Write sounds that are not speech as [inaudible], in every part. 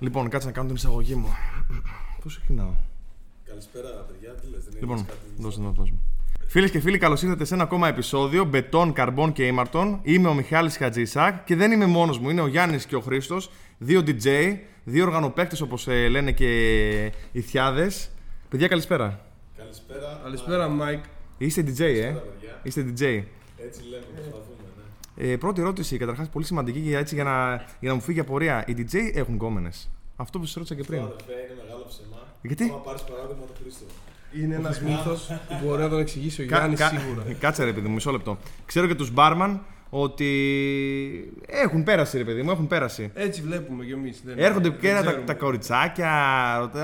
Λοιπόν, κάτσε να κάνω την εισαγωγή μου. Πώς ξεκινάω; Καλησπέρα, παιδιά. Τι λες, δεν Λοιπόν, έχεις κάτι... δώσε να δώσουμε. Φίλες και φίλοι, καλώς ήρθατε σε ένα ακόμα επεισόδιο Μπετόν, Καρμπόν και Ήμαρτον. Είμαι ο Μιχάλης Χατζησάκ και δεν είμαι μόνος μου. Είναι ο Γιάννης και ο Χρήστος, δύο DJ, δύο οργανοπαίχτες όπως λένε και οι θιάδες. Παιδιά, καλησπέρα. Καλησπέρα. Καλησπέρα, Μάικ. Είστε DJ, ε. Καλησπέρα, παιδιά. Είστε DJ. Έτσι λέμε, προσπαθούμε, ναι. Ε, πρώτη ερώτηση, καταρχάς πολύ σημαντική και έτσι για να, για να μου φύγει απορία. Οι DJ έχουν κόμενες. Αυτό που σας ρώτησα και πριν. Αυτό, αδερφέ, είναι μεγάλο ψεμά. Γιατί; Άμα πάρεις παράδειγμα τον Χρήστο. Είναι ένας μύθος που μπορεί να τον εξηγήσει ο Κα- Γιάννης κα- σίγουρα. [laughs] Κάτσε ρε παιδί μου, μισό λεπτό. Ξέρω και τους μπάρμαν ότι έχουν πέρασει ρε παιδί μου, έχουν πέρασει. Έτσι βλέπουμε κι εμείς. Έρχονται και ένα τα, τα κοριτσάκια,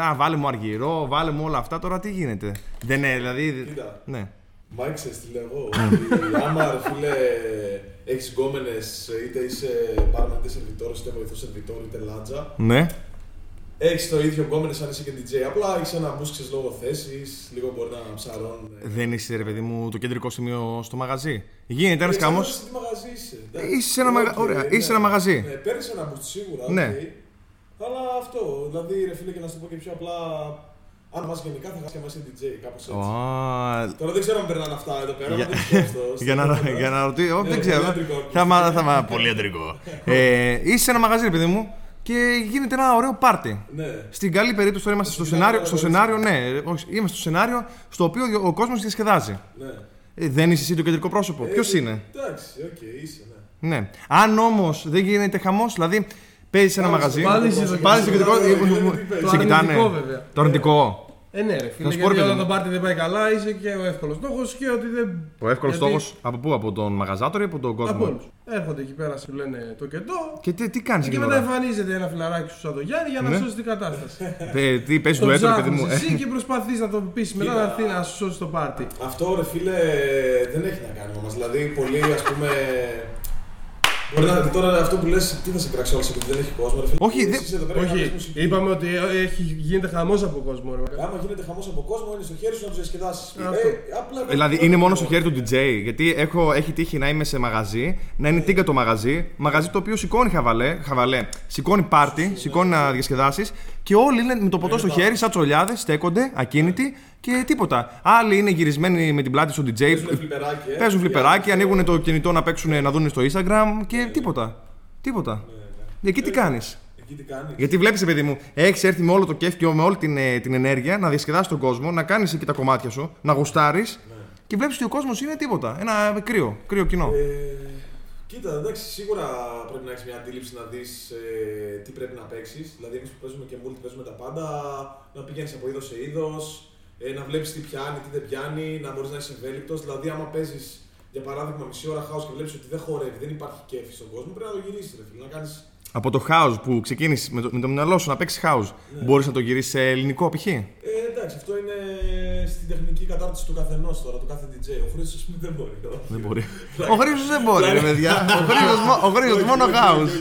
α, βάλε μου αργυρό, βάλε μου όλα αυτά. Τώρα τι γίνεται; Δεν είναι, δηλαδή. Κοίτα. Ναι. Μάικ, ξέρεις τι λέω εγώ. ότι άμα ρε φίλε έχεις γκόμενες, είτε είσαι μπάρμαν, είτε σερβιτόρος, είτε βοηθός σερβιτόρος, είτε λάτζα, Ναι. έχεις το ίδιο γκόμενες αν είσαι και DJ. Απλά έχεις ένα boost ξέρεις, λόγω θέσης, λίγο μπορεί να ψαρώνουν. Δεν είσαι ρε παιδί μου το κεντρικό σημείο στο μαγαζί. Γίνεται ένας Ε, χαμός. εξαρτάται σε τι μαγαζί είσαι. εντάξει. Είσαι σε ένα μαγα- Οκ, ωραία, είσαι σε ένα ναι. μαγαζί. Ναι, παίρνεις ένα boost σίγουρα, Ναι. οκ. Αλλά αυτό, δηλαδή ρε φίλε και να σου το πω και πιο απλά, αν μας γενικά θα χάσει και μας είναι DJ, κάπως έτσι. Τώρα δεν ξέρω αν περνάνε αυτά εδώ πέρα, Για- αλλά δεν ξέρω [laughs] στο- Για να, στο- για να ρωτήσω, όχι, Ναι, δεν πολύ ξέρω. αντρικό. Θα μα, θα μα, [laughs] πολύ αντρικό. ε, είσαι σε ένα μαγαζί, ρε παιδί μου, και γίνεται ένα ωραίο πάρτι. Ναι. Στην καλή περίπτωση τώρα είμαστε στο Στην σενάριο, άλλη στο περίπτωση. σενάριο, ναι, όχι, είμαστε στο σενάριο στο οποίο ο κόσμος διασκεδάζει. Ναι. Ε, δεν είσαι εσύ το κεντρικό πρόσωπο. Ε, Ποιος είναι; Εντάξει, οκ, είσαι, ναι. Ναι. Αν όμως δεν γίνεται χαμός, δηλαδή παίζεις σε ένα Πάλι μαγαζί. στο Πάλι πρόσωπο. είσαι το Πάλι στο κεντρικό. Ναι, ναι, ναι, μου- ναι, μου- ναι, ναι, Το Σε κοιτάνε. αρνητικό, βέβαια. Το αρνητικό. Ε, ναι, ρε Να φίλε. σου πω, ρε Γιατί παιδί όταν μου. το πάρτι δεν πάει καλά, είσαι και ο εύκολος στόχος και ότι δεν. Ο εύκολος Γιατί- στόχος από πού, από τον μαγαζάτορο ή από τον Από κόσμο. όλους. Έρχονται εκεί πέρα, σου λένε το κεντό. Και τι, τι κάνεις Και εκεί μετά πέρα. εμφανίζεται ένα φιλαράκι σου σαν το Γιάννη για να Ναι. σώσει την κατάσταση. [laughs] Ε, τι παίζει Το του έτρο, παιδί ψάχνεις μου. εσύ και προσπαθείς να το πείσει μετά Κοίτα. να έρθει να σου σώσει το πάρτι. Αυτό ρε φίλε δεν έχει να κάνει όμως. Δηλαδή, πολλοί ας πούμε. Μπορεί να τώρα αυτό που λες, τι θα σε κράξει όλος επειδή δεν έχει κόσμο. Ρε, φίλε. Όχι, Εσύ δεν- είσαι εδώ πέρα για να Όχι, κάνεις μουσική. είπαμε ότι έχει, γίνεται χαμός από κόσμο. Ρε. Άμα γίνεται χαμός από κόσμο, είναι στο χέρι σου να τους διασκεδάσεις. Αυτό. απλά Δηλαδή είναι μόνο στο χέρι του DJ. Γιατί έχω, έχει τύχει να είμαι σε μαγαζί, να είναι τίγκα το μαγαζί. Μαγαζί το οποίο σηκώνει χαβαλέ, χαβαλέ σηκώνει πάρτι, σηκώνει να διασκεδάσεις. Και όλοι είναι με το ποτό στο χέρι, σαν τσολιάδες, στέκονται, ακίνητοι και τίποτα. Άλλοι είναι γυρισμένοι με την πλάτη στο DJ. Παίζουν φλιπεράκι, ε. Παίζουν φλιπεράκι, Και άλλοι- ανοίγουν το κινητό να παίξουν να δουν στο Instagram και τίποτα. Τίποτα. Ναι, ναι. Εκεί τι κάνεις; Εκεί τι κάνεις; Γιατί βλέπεις, παιδί μου, έχεις έρθει με όλο το κέφι και με όλη την, ε, την ενέργεια να διασκεδάσεις τον κόσμο, να κάνεις εκεί τα κομμάτια σου, να γουστάρεις και βλέπεις ότι ο κόσμος είναι τίποτα. Ένα κρύο, κρύο κοινό. Ε, κοίτα, εντάξει, σίγουρα πρέπει να έχεις μια αντίληψη να δεις ε, τι πρέπει να παίξεις. Δηλαδή, εμείς που παίζουμε και multi, παίζουμε τα πάντα, να πηγαίνεις από είδος σε είδος, ε, να βλέπεις τι πιάνει, τι δεν πιάνει, να μπορείς να είσαι ευέλικτος. Δηλαδή, άμα παίζεις για παράδειγμα μισή ώρα χάος και βλέπεις ότι δεν χορεύει, δεν υπάρχει κέφι στον κόσμο, πρέπει να το γυρίσεις. Ρε, φίλε, να κάνει. Από το house που ξεκίνησες με το, με το μυαλό σου να παίξεις house, Ναι. μπορείς να το γυρίσεις σε ελληνικό π.χ. Ε, εντάξει, αυτό είναι στην τεχνική κατάρτιση του καθενός τώρα, του κάθε DJ. Ο Χρήστο, ας πούμε, δεν μπορεί. Δεν μπορεί. ο Χρήστο δεν μπορεί, ρε παιδιά. Ο Χρήστος μο- Ο Χρήστο μόνο house.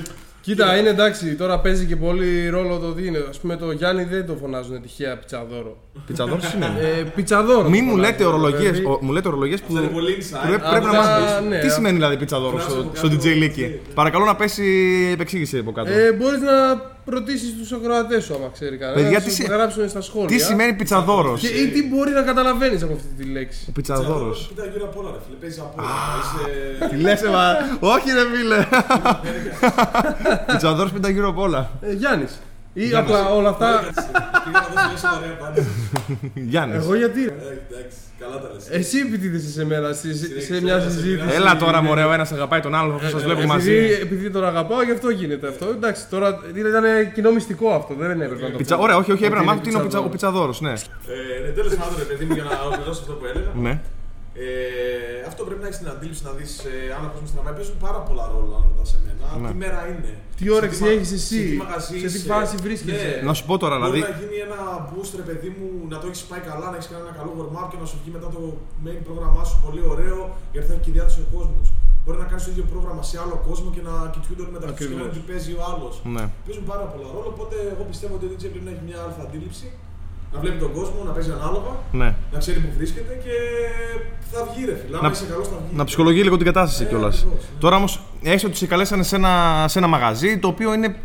Κοίτα, είναι εντάξει, τώρα παίζει και πολύ ρόλο το τι είναι. Α πούμε το Γιάννη δεν το φωνάζουν τυχαία πιτσαδόρο. Πιτσαδόρος τι σημαίνει. Ε, πιτσαδόρο. Μην το μου λέτε φωνάζουν, ορολογίες. δηλαδή. Μου λέτε ορολογίες που. Αυτό είναι πολύ inside. που πρέπει πρέπει να Αυτά, μα ναι, Τι α- σημαίνει δηλαδή πιτσαδόρο Κράσο στο, από στο κάτω, DJ Λίκη; ναι. Παρακαλώ να πέσει επεξήγηση από κάτω. Ε, Μπορείς να ρωτήσεις τους ακροατές σου, άμα ξέρει κανένας. Παιδιά, να τι σου συ- γράψουν στα σχόλια. Τι σημαίνει πιτσαδόρος; Και ή τι μπορεί να καταλαβαίνεις από αυτή τη λέξη. Ο πιτσαδόρος. Κοίτα γύρω από όλα, ρε φίλε. Παίζει από όλα. Είσαι. Τι λες, μα. Όχι, ρε φίλε. Πιτσαδόρος πίντα γύρω απ' όλα. Ε, Γιάννης. Ή απλά όλα αυτά. Πήγα να δώσω μια σοβαρή απάντηση. Γιάννης. Εγώ γιατί; Ε, Εντάξει, καλά τα λες. Εσύ επιτίθεσαι σε μένα στη- σε Συνέχισε, μια σε συζήτηση. μια- Έλα τώρα, μωρέ, ο ένας αγαπάει τον άλλον, αφού σας βλέπω Επειδή, μαζί. επειδή τον αγαπάω, γι' αυτό γίνεται αυτό. Εντάξει, τώρα ήταν κοινό μυστικό αυτό. Δεν έπρεπε να το Πιτσα... πω. Ωραία, όχι, όχι, έπρεπε να Ότι μάθω τι είναι ο, πιτσα... ο πιτσαδόρος. πιτσαδόρος, ναι. Ε, ναι, τέλος πάντων, ρε παιδί μου, για να ολοκληρώσω αυτό που έλεγα. Ναι. Ε, αυτό πρέπει να έχεις την αντίληψη να δεις ε, αν ο κόσμος στην Αμερική παίζουν πάρα πολλά ρόλο αν ρωτά σε μένα. Ναι. Τι μέρα είναι. Τι σε όρεξη μα- έχεις εσύ, σε τι μαγαζί σε τι είσαι; φάση βρίσκεσαι; Ναι. Να σου πω τώρα, Μπορεί δηλαδή. να γίνει ένα boost, ρε παιδί μου, να το έχεις πάει καλά, να έχεις κάνει ένα καλό warm-up και να σου βγει μετά το main πρόγραμμά σου πολύ ωραίο, γιατί θα έχει και διάθεση ο κόσμος. Μπορεί να κάνεις το ίδιο πρόγραμμα σε άλλο κόσμο και να κοιτούνται όλοι μεταξύ τους και να Ακριβώς. λένε τι παίζει ο άλλος. Ναι. Παίζουν πάρα πολλά ρόλο, οπότε εγώ πιστεύω ότι ο DJ πρέπει να έχει μια αλφα αντίληψη, να βλέπει τον κόσμο, να παίζει ανάλογα, ναι. να ξέρει που βρίσκεται και θα βγει ρε φίλε. Να- Αν είσαι καλός, θα βγει. Να ψυχολογεί λίγο την κατάσταση Ε, κιόλας. ακριβώς, ναι. Τώρα όμως, έστω ότι σε καλέσανε σε ένα, σε ένα μαγαζί το οποίο είναι.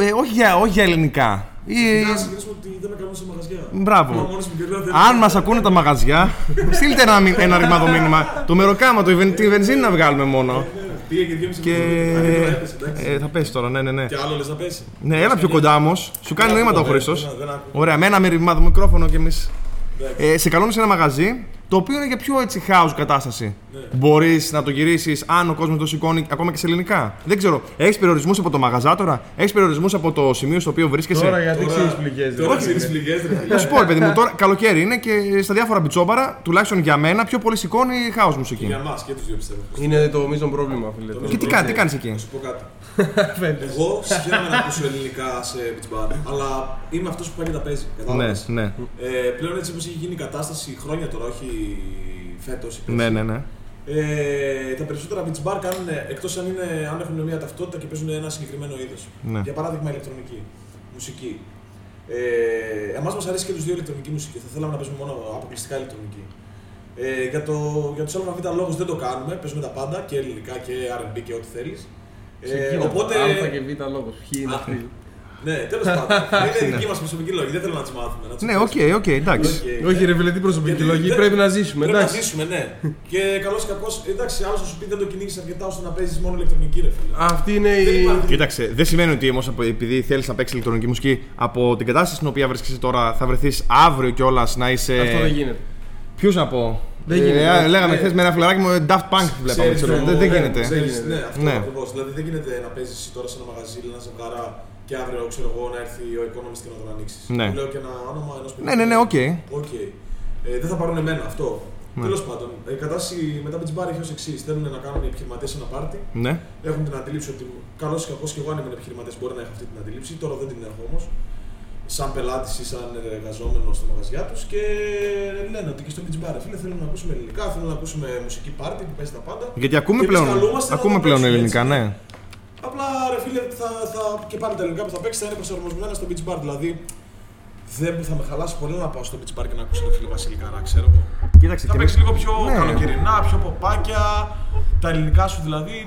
Ε, όχι, για, όχι για ελληνικά. Ή... Να συγκρίσουμε ότι δεν με κάνουν σε μαγαζιά. Μπράβο. Μα μόνος μου και λέω, δεν- Αν μας ακούνε τα μαγαζιά, στείλτε ένα, μη- ένα ρημάδο μήνυμα. Το μεροκάμα, το, βεν- τη βενζίνη να βγάλουμε μόνο. Πήγε και 2,5 Και. λεπτά. Α, τώρα έπεσε, εντάξει. Ε, θα πέσει τώρα, ναι, ναι, ναι. Και άλλο λες να πέσει. Ναι, έλα πιο κοντά όμως. Σου κάνει νοήματα ο Δεν- Χρήστος. δεν- δεν ακούω. Ωραία, με ένα ρημάδο μικρόφωνο κι εμείς. Εντάξει. Ε, σε καλούν σε ένα μαγαζί το οποίο είναι για πιο έτσι house κατάσταση. Ναι. Μπορείς να το γυρίσεις αν ο κόσμος το σηκώνει ακόμα και σε ελληνικά. Δεν ξέρω. Έχεις περιορισμούς από το μαγαζάτορα, έχεις περιορισμούς από το σημείο στο οποίο βρίσκεσαι; Τώρα γιατί Τώρα- ξέρεις πληγές. Τώρα ξέρεις πληγές, ρε φίλε. Να σου πω, ρε παιδί μου, τώρα καλοκαίρι είναι και στα διάφορα μπιτσόμπαρα, τουλάχιστον για μένα, πιο πολύ σηκώνει house μουσική. Για μας και τους δύο πιστεύω. Είναι το μείζον πρόβλημα, φίλε. Το Το- Και τι, κα- τι κάνεις εκεί; Να σου πω κάτι. Εγώ συγχαίρομαι να ακούσω ελληνικά σε beach bar, αλλά είμαι αυτός που πάει και τα παίζει. Ναι, Κατάλαβες; ναι. Ε, πλέον έτσι όπως έχει γίνει η κατάσταση χρόνια τώρα, όχι φέτος ή πέρσι. Ναι, ναι, ναι. Ε, τα περισσότερα beach bar κάνουν, εκτός αν, είναι, αν έχουν μια ταυτότητα και παίζουν ένα συγκεκριμένο είδος. Ναι. Για παράδειγμα ηλεκτρονική μουσική. Ε, εμάς μας αρέσει και τους δύο ηλεκτρονική μουσική, θα θέλαμε να παίζουμε μόνο αποκλειστικά ηλεκτρονική. Ε, για, το, για τους ΑΒ λόγους δεν το κάνουμε, παίζουμε τα πάντα και ελληνικά και R&B και ό,τι θέλεις. Ε, οπότε, Α και Β λόγος. Ποιοι είναι Α, αυτοί. ναι, τέλος [laughs] πάντων, είναι δική μας προσωπική λόγη, δεν θέλω να τις μάθουμε. Να τις Ναι, οκ, οκ, εντάξει. Οκ. Όχι, ρε φίλε, τι προσωπική Γιατί λογική. δεν- Πρέπει να ζήσουμε. Πρέπει να Εντάξει. ζήσουμε, ναι. [laughs] και καλό ή κακό, εντάξει, άλλος θα σου πει δεν το κυνήγεις αρκετά ώστε να παίζεις μόνο ηλεκτρονική, ρε φίλε. Αυτή είναι Δεν η. υπάρχει. Κοίταξε, δεν σημαίνει ότι όμως επειδή θέλεις να παίξεις ηλεκτρονική μουσική από την κατάσταση στην οποία βρίσκεσαι τώρα θα βρεθείς αύριο κιόλας να είσαι. Αυτό δεν γίνεται. Ποιου να πω; Δεν γίνεται. Ε, λέγαμε Ναι. χθες με ένα φιλαράκι μου Daft Punk βλέπαμε. Ξέρεις, ξέρω. το- Δεν, δεν ναι, γίνεται. ξέρεις, γίνεται. Ναι, αυτό Ναι. ακριβώς. Δηλαδή δεν γίνεται να παίζεις τώρα σε ένα μαγαζί ή ένα ζευγάρι και αύριο ξέρω εγώ να έρθει ο Economist και να τον ανοίξεις. Ναι. Λέω και ένα όνομα ενός Ναι, ναι, ναι, οκ. Οκ. Ε, δεν θα πάρουν εμένα αυτό. Ναι. Τέλος πάντων, η κατάσταση μετά beach bar έχει ως εξής. Θέλουν να κάνουν οι επιχειρηματίες ένα πάρτι. Ναι. Έχουν την αντίληψη ότι καλό ή κακό και εγώ αν ήμουν επιχειρηματίας μπορεί να έχω αυτή την αντίληψη. Τώρα δεν την έχω όμως. Σαν πελάτης ή σαν εργαζόμενος στο μαγαζιά τους και λένε ότι και στο beach bar φίλε θέλουν να ακούσουμε ελληνικά, θέλουν να ακούσουμε μουσική πάρτι που παίζει τα πάντα. Γιατί ακούμε Και εμείς πλέον, καλούμαστε να ακούμε το πλέον παίξουμε, ελληνικά, έτσι. ναι. Απλά ρε φίλε θα, θα, και πάλι τα ελληνικά που θα παίξει θα είναι προσαρμοσμένα στο beach bar. Δηλαδή δεν θα με χαλάσει πολύ να πάω στο beach bar και να ακούσω το φίλο Βασίλη Καρά, ξέρω εγώ. Κοίταξε, Θα και παίξει με- λίγο πιο Ναι. καλοκαιρινά, πιο ποπάκια, τα ελληνικά σου δηλαδή.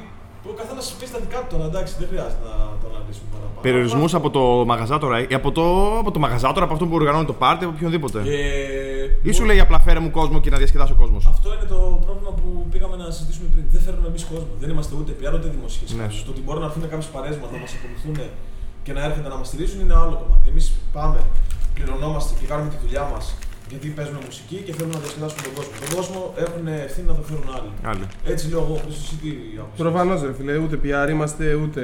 Ο καθένας παίζει τα δικά του τώρα, εντάξει, δεν χρειάζεται να το αναλύσουμε παραπάνω. Περιορισμούς από το μαγαζάτορα ή από το, από το μαγαζάτορα, από αυτό που οργανώνει το πάρτι, από οποιονδήποτε. Ε, Ή σου λέει απλά φέρε μου κόσμο και να διασκεδάσει ο κόσμος. Αυτό είναι το πρόβλημα που πήγαμε να συζητήσουμε πριν. Δεν φέρνουμε εμείς κόσμο. Δεν είμαστε ούτε PR ούτε δημοσίε. Ναι. Το ότι μπορεί να έρθουν κάποιες παρέες μας να μας ακολουθούν και να έρχονται να μας στηρίζουν είναι άλλο κομμάτι. Εμείς πάμε, πληρωνόμαστε και κάνουμε τη δουλειά μας γιατί παίζουμε μουσική και θέλουμε να διασκεδάσουμε τον κόσμο. Τον κόσμο έχουν ευθύνη να το φέρουν άλλοι. Άλλοι. Έτσι λέω εγώ, Χρήστος, εσύ τι άποψη. Προφανώς, ρε φίλε, ούτε PR είμαστε, ούτε.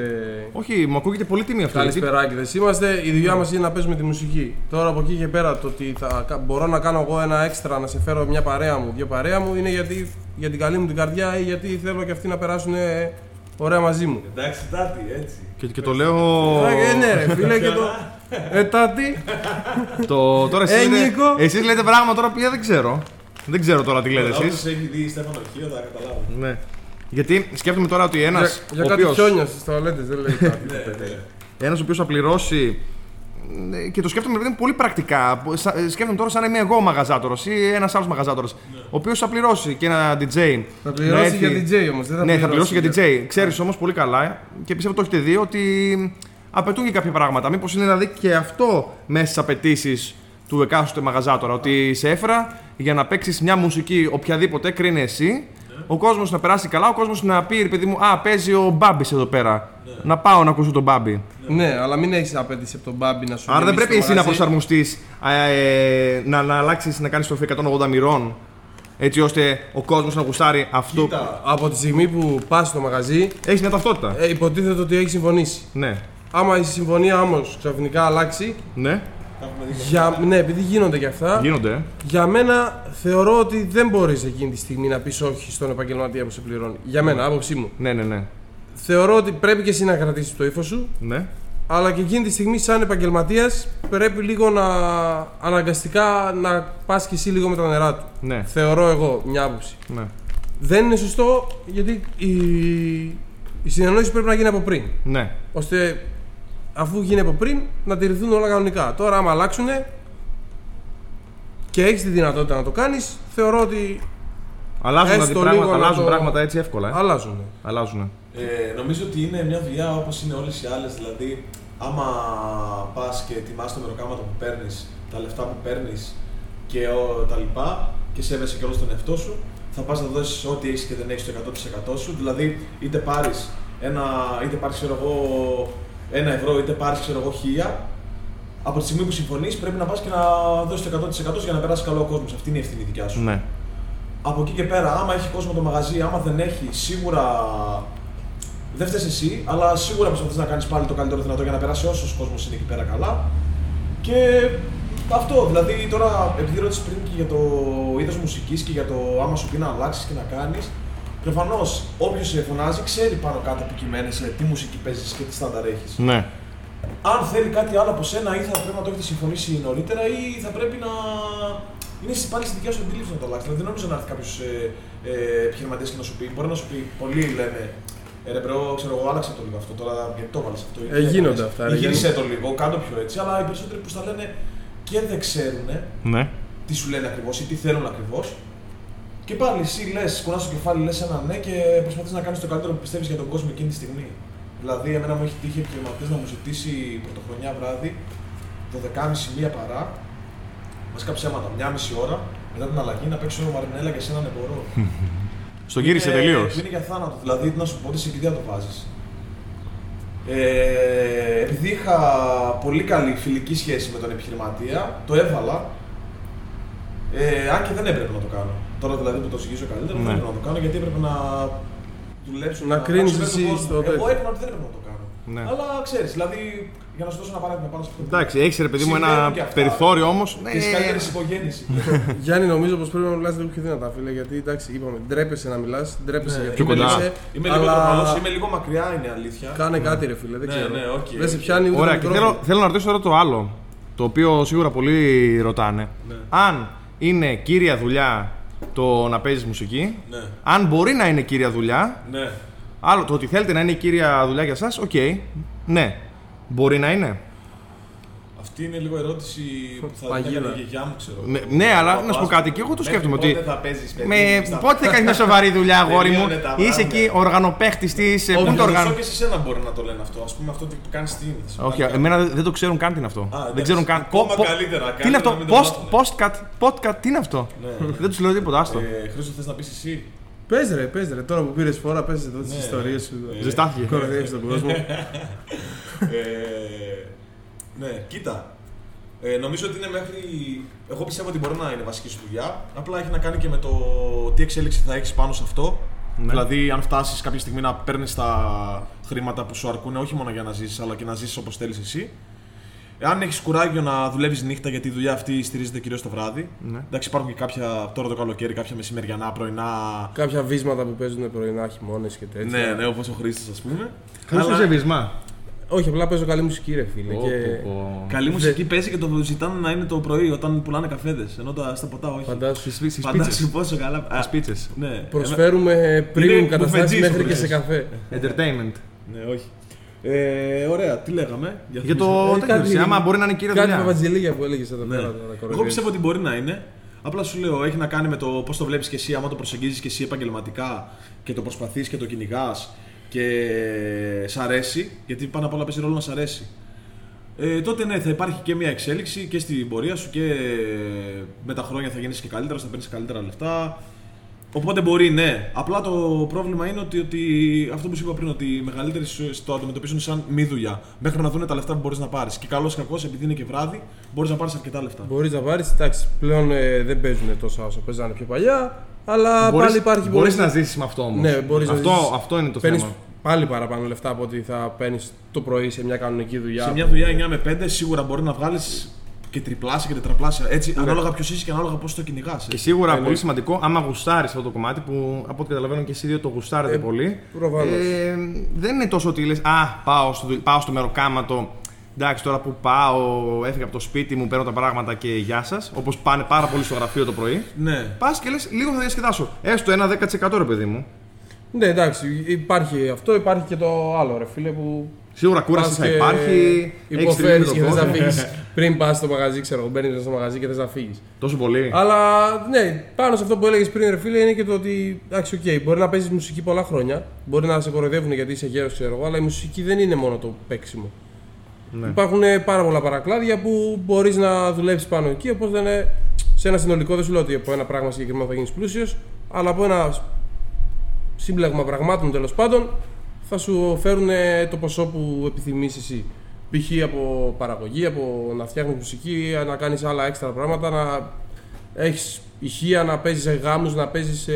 Όχι, μου ακούγεται πολύ τιμή αυτό. γιατί- Καλησπεράκιδε. Είμαστε, η δουλειά μας είναι να παίζουμε τη μουσική. Τώρα από εκεί και πέρα το ότι θα, κα- μπορώ να κάνω εγώ ένα έξτρα να σε φέρω μια παρέα μου, δύο παρέα μου είναι γιατί για την καλή μου την καρδιά ή γιατί θέλω και αυτοί να περάσουν ε, ωραία μαζί μου. Εντάξει, τάτι, έτσι. Και, και το λέω. Ε, ναι, ρε φίλε και το. [laughs] Ε, τάτι. το, τώρα εσείς Ε, λέτε, Νίκο. εσείς λέτε πράγματα τώρα που δεν ξέρω. Δεν ξέρω τώρα τι λέτε Όποιος εσείς. έχει δει Στέφανο Αρχείο θα καταλάβει. Ναι. Γιατί σκέφτομαι τώρα ότι Για, ένας για ο κάτι οποίος, χιόνια στις τοαλέτε, δεν λέει κάτι. [laughs] Ναι, ναι. ένας ο οποίος θα πληρώσει ναι, και το σκέφτομαι επειδή είναι πολύ πρακτικά. Που- σα- ε, Σκέφτομαι τώρα σαν να είμαι εγώ ο μαγαζάτορος ή ένας άλλος μαγαζάτορος. Ο οποίος θα πληρώσει και ένα DJ. Ναι. Θα να πληρώσει έρθει- για DJ όμως. Δεν θα ναι, θα πληρώσει για για- DJ. Ξέρεις όμως πολύ καλά και πιστεύω το έχετε δει ότι απαιτούν και κάποια πράγματα. Μήπως είναι δηλαδή και αυτό μέσα στις απαιτήσεις του εκάστοτε μαγαζάτορα. Ότι σε έφερα για να παίξεις μια μουσική οποιαδήποτε, κρίνει εσύ. Ο κόσμος να περάσει καλά, ο κόσμος να πει ρε παιδί μου, Α, παίζει ο Μπάμπης εδώ πέρα. Να πάω να ακούσω τον Μπάμπη. Ναι, αλλά μην έχεις απέτηση από τον Μπάμπη να σου Άρα δεν γεμίσει πρέπει το εσύ να μαγαζί. προσαρμοστείς, ε, να, να αλλάξεις, να κάνεις το 180 μοιρών. Έτσι ώστε ο κόσμος να γουστάρει αυτό. Κοίτα, Από τη στιγμή που πας στο μαγαζί, Έχεις μια ταυτότητα. ε, υποτίθεται ότι έχεις συμφωνήσει. Ναι. Άμα η συμφωνία όμως ξαφνικά αλλάξει, Ναι. θα έχουμε δει. για, ναι, επειδή γίνονται και αυτά, Γίνονται. ε. για μένα θεωρώ ότι δεν μπορείς εκείνη τη στιγμή να πεις όχι στον επαγγελματία που σε πληρώνει. Για μένα, άποψή μου. Ναι, ναι, ναι. Θεωρώ ότι πρέπει και εσύ να κρατήσεις το ύφος σου, ναι. αλλά και εκείνη τη στιγμή, σαν επαγγελματίας, πρέπει λίγο να αναγκαστικά να πας και εσύ λίγο με τα νερά του. Ναι. Θεωρώ εγώ μια άποψη. ναι. Δεν είναι σωστό γιατί η, η συνεννόηση πρέπει να γίνει από πριν. Ναι. ώστε αφού γίνει από πριν να τηρηθούν όλα κανονικά. Τώρα, άμα αλλάξουν και έχεις τη δυνατότητα να το κάνεις, θεωρώ ότι Αλλάζουν, Έστω δηλαδή, πράγματα, λίγο να αλλάζουν το- πράγματα έτσι εύκολα. Ε. αλλάζουν. Αλλάζουν. Ε, νομίζω ότι είναι μια δουλειά όπως είναι όλες οι άλλες. Δηλαδή, άμα πας και τιμά το μεροκάματο που παίρνεις, τα λεφτά που παίρνεις και ο, τα λοιπά και σέβεσαι κιόλα τον εαυτό σου, θα πας να δώσεις ό,τι έχεις και δεν έχεις το 100% σου. Δηλαδή, είτε πάρεις ένα, είτε πάρεις, ξέρω εγώ, ένα ευρώ, είτε πάρεις, ξέρω εγώ, χίλια, από τη στιγμή που συμφωνείς, πρέπει να πας και να δώσεις το 100% για να περάσει καλό ο κόσμος. Αυτή είναι η ευθύνη δικιά σου. Ναι. Από εκεί και πέρα, άμα έχει κόσμο το μαγαζί, άμα δεν έχει, σίγουρα δεν φταίεις εσύ, αλλά σίγουρα προσπαθείς να κάνεις πάλι το καλύτερο δυνατό για να περάσει όσος κόσμος είναι εκεί πέρα καλά. Και αυτό, δηλαδή τώρα, επειδή ρώτησες πριν και για το είδος μουσικής και για το άμα σου πει να αλλάξεις και να κάνεις, προφανώς όποιος σε φωνάζει ξέρει πάνω κάτω που κυμαίνεσαι, τι μουσική παίζεις και τι στάνταρ έχεις. Ναι. Αν θέλει κάτι άλλο από σένα, ή θα πρέπει να το έχετε συμφωνήσει νωρίτερα, ή θα πρέπει να. Είναι στη- πάλι στη δικιάς σου αντίληψη να το αλλάξεις. Δηλαδή, δεν νομίζω να έρθει κάποιος ε, ε, επιχειρηματίας και να σου πει: Μπορεί να σου πει, πολλοί λένε ε, ρε bro, ξέρω εγώ, άλλαξε το λίγο αυτό τώρα, γιατί το έβαλε αυτό. ή Ε, τι γίνονται έκανες, αυτά, ή ρε, Γύρισε το λίγο, κάτω πιο έτσι. Αλλά οι περισσότεροι που στα λένε και δεν ξέρουν Ναι. τι σου λένε ακριβώς ή τι θέλουν ακριβώς. Και πάλι εσύ λες, κουνάς το κεφάλι, λες ένα ναι και προσπαθείς να κάνεις το καλύτερο που πιστεύεις για τον κόσμο εκείνη τη στιγμή. Δηλαδή, εμένα μου έχει τύχει επιχειρηματίας να μου ζητήσει πρωτοχρονιά βράδυ, 12.30 μία παρά, βασικά ψέματα, μία μισή ώρα, μετά την αλλαγή να παίξω μαρινέλα για σένα ναι μπορώ. [laughs] Στο γύρισε Είναι- τελείως. Είναι για θάνατο. Δηλαδή, τι να σου πω, τι σε κηδεία το βάζεις. Ε, επειδή είχα πολύ καλή φιλική σχέση με τον επιχειρηματία, το έβαλα. Ε, αν και δεν έπρεπε να το κάνω. Τώρα δηλαδή που το ζυγίζω καλύτερα, δεν Ναι. έπρεπε να το κάνω γιατί έπρεπε να δουλέψω. Να κρίνεις αλλάξω εσύ τον κόσμο. στο Εγώ τέτοιο. έκανα ότι δεν έπρεπε να το κάνω. Ναι. Αλλά ξέρεις, δηλαδή για να σου δώσω ένα παράδειγμα πάνω σε αυτό. Εντάξει, έχεις ρε παιδί μου ένα Συμβαίνουν και αυτά. περιθώριο όμως. Ναι, Και τι καλύτερε υπογέννησης. [laughs] Γιάννη, νομίζω πως πρέπει να μιλάς λίγο πιο δυνατά, φίλε. Γιατί εντάξει, είπαμε, ντρέπεσαι να μιλάς, ντρέπεσαι Ναι, για πιο αυτό που κοντά. είσαι, Είμαι λίγο αλλά τρομαλός, είμαι λίγο μακριά, είναι αλήθεια. Κάνε κάτι, ρε φίλε, δεν Ναι, ξέρω. ναι, οκ, δεν σε οκ. πιάνει ούτε Ωραία, το και μικρόφωνο. θέλω, θέλω να ρωτήσω τώρα το άλλο. Το οποίο σίγουρα πολλοί ρωτάνε. Ναι. Αν είναι κύρια δουλειά το να παίζεις μουσική, Ναι. αν μπορεί να είναι κύρια δουλειά, Ναι. άλλο το ότι θέλετε να είναι η κύρια δουλειά για εσά, οκ. Ναι. Μπορεί να είναι. Αυτή είναι λίγο ερώτηση που θα Παγίδα. έκανε η γιαγιά μου, ξέρω. Ναι, ναι, αλλά Ο να σου πω παπάς κάτι, μου. και εγώ το Μέχρι σκέφτομαι πότε ότι- θα παίζεις, παιδί Με, μου, στα- πότε θα κάνεις μια [laughs] σοβαρή δουλειά, αγόρι μου; Τελείωνε τα Είσαι βράδια. εκεί οργανοπαίχτης της. Πού είναι το Όχι, οργανο. και σε σένα μπορεί να το λένε αυτό. Α πούμε αυτό που κάνεις τι είναι. θα σε Όχι, βάλει εμένα δεν δεν το ξέρουν καν τι είναι αυτό. εντάξει. δεν ξέρουν καν. Ακόμα Πο- πο- καλύτερα, Τι είναι αυτό, καλύτερα να μην το post, μάθουνε. postcat, podcast, τι είναι αυτό; Ναι. Δεν τους λέω τίποτα, άστο. Ε, Χρήστο, θες να πεις εσύ; Πες ρε, πες ρε, τώρα που πήρες φορά, πες εδώ τις Ναι. ιστορίες σου. Ε, Ζεστάθηκε. Κοροϊδεύεις τον κόσμο. [laughs] Ε, ναι, κοίτα. Ε, νομίζω ότι είναι μέχρι. Εγώ πιστεύω ότι μπορεί να είναι βασική σου δουλειά. Απλά έχει να κάνει και με το τι εξέλιξη θα έχεις πάνω σε αυτό. Ναι. Δηλαδή, αν φτάσεις κάποια στιγμή να παίρνεις τα χρήματα που σου αρκούν, όχι μόνο για να ζήσει, αλλά και να ζήσει όπως θέλεις εσύ. Αν έχεις κουράγιο να δουλεύεις νύχτα, γιατί η δουλειά αυτή στηρίζεται κυρίως το βράδυ. Ναι. Εντάξει, υπάρχουν και κάποια τώρα το καλοκαίρι, κάποια μεσημεριανά, πρωινά. Κάποια βίσματα που παίζουν πρωινά χειμώνες και τέτοια. Ναι, ναι, όπως ο Χρήστη, ας πούμε. Χρήστο Αλλά- σε βυσμά. Όχι, απλά παίζω καλή μουσική, ρε φίλε. Πω, και... πω, πω. Καλή μουσική παίζει και το ζητάνε να είναι το πρωί όταν πουλάνε καφέδες. Ενώ τα, στα ποτά όχι. Φαντάσου. Στις στις Φαντάσου πίτσες. πόσο καλά. Α, Στις πίτσες. Ναι. Προσφέρουμε premium Είναι καταστάσεις μπουφετζής μέχρι που και σε λες. καφέ. Entertainment. Ναι, όχι. Ε, ωραία, τι λέγαμε. Για θυμίσου. το Ε, τέτοιο, κάτι- ρε, άμα μπορεί να είναι κύρια Κάτι δουλειά. παπατζηλίγια που έλεγες εδώ Ναι. πέρα. τώρα, Εγώ κοροϊδεύεις. πιστεύω ότι μπορεί να είναι. Απλά σου λέω, έχει να κάνει με το πώς το βλέπεις και εσύ, άμα το προσεγγίζεις και εσύ επαγγελματικά και το προσπαθείς και το κυνηγάς και σ' αρέσει. Γιατί πάνω απ' όλα παίζει ρόλο να σ' αρέσει. Ε, τότε ναι, θα υπάρχει και μια εξέλιξη και στην πορεία σου και με τα χρόνια θα γίνεις και καλύτερα, θα παίρνεις καλύτερα λεφτά. Οπότε μπορεί, ναι. Απλά το πρόβλημα είναι ότι, ότι αυτό που σου είπα πριν, ότι οι μεγαλύτεροι σου το αντιμετωπίζουν σαν μη δουλειά. Μέχρι να δουν τα λεφτά που μπορείς να πάρεις. Και καλός ή κακός, επειδή είναι και βράδυ, μπορείς να πάρεις αρκετά λεφτά. Μπορείς να πάρεις, εντάξει, πλέον ε, δεν παίζουν τόσα όσο παίζανε πιο παλιά. Αλλά Μπορείς- πάλι υπάρχει Μπορείς μπορείς να ζήσεις με αυτό όμως. Ναι, μπορείς αυτό, να ζήσεις. αυτό είναι το παίρνεις θέμα. πάλι παραπάνω λεφτά από ότι θα παίρνεις το πρωί σε μια κανονική δουλειά. Σε μια δουλειά 9 με 5 σίγουρα μπορεί να βγάλεις και τριπλάσια και τετραπλάσια. Έτσι, ανάλογα ποιος είσαι και ανάλογα πώς το κυνηγάς. Και σίγουρα Εννοείται. πολύ σημαντικό, άμα γουστάρεις αυτό το κομμάτι που από ό,τι καταλαβαίνω και εσεί δύο το γουστάρετε Ε, πολύ. προφανώς. Ε, δεν είναι τόσο ότι λες, Α, πάω στο, δουλ- πάω στο μεροκάματο. Εντάξει, τώρα που πάω, έφυγα από το σπίτι μου, παίρνω τα πράγματα και γεια σας. Όπως πάνε πάρα πολύ στο γραφείο το πρωί. Ναι. Πας και λες, λίγο θα διασκεδάσω. Έστω ένα 10% ρε παιδί μου. Ναι, εντάξει, υπάρχει αυτό, υπάρχει και το άλλο ρε φίλε που. Σίγουρα κούραση πας θα και υπάρχει. έχεις Υποφέρεις τριμήνει και το θε να πόδι. φύγεις. [laughs] πριν πας στο μαγαζί, ξέρω εγώ, μπαίνεις στο μαγαζί και θε να φύγεις. Τόσο πολύ. Αλλά ναι, πάνω σε αυτό που έλεγες πριν, ρε φίλε, είναι και το ότι εντάξει, οκ, μπορεί να παίζεις μουσική πολλά χρόνια. Μπορεί να σε κοροϊδεύουν γιατί είσαι γέρος, ξέρω εγώ, αλλά η μουσική δεν είναι μόνο το παίξιμο. Ναι. Υπάρχουν πάρα πολλά παρακλάδια που μπορείς να δουλέψεις πάνω εκεί. Οπότε είναι σε ένα συνολικό, δεν σου λέω ότι από ένα πράγμα συγκεκριμένο θα γίνεις πλούσιος, αλλά από ένα σύμπλεγμα πραγμάτων τέλος πάντων θα σου φέρουν το ποσό που επιθυμείς εσύ. Π.χ. από παραγωγή, από να φτιάχνεις μουσική, να κάνεις άλλα έξτρα πράγματα, να έχεις ηχεία, να παίζεις σε γάμους, να παίζεις σε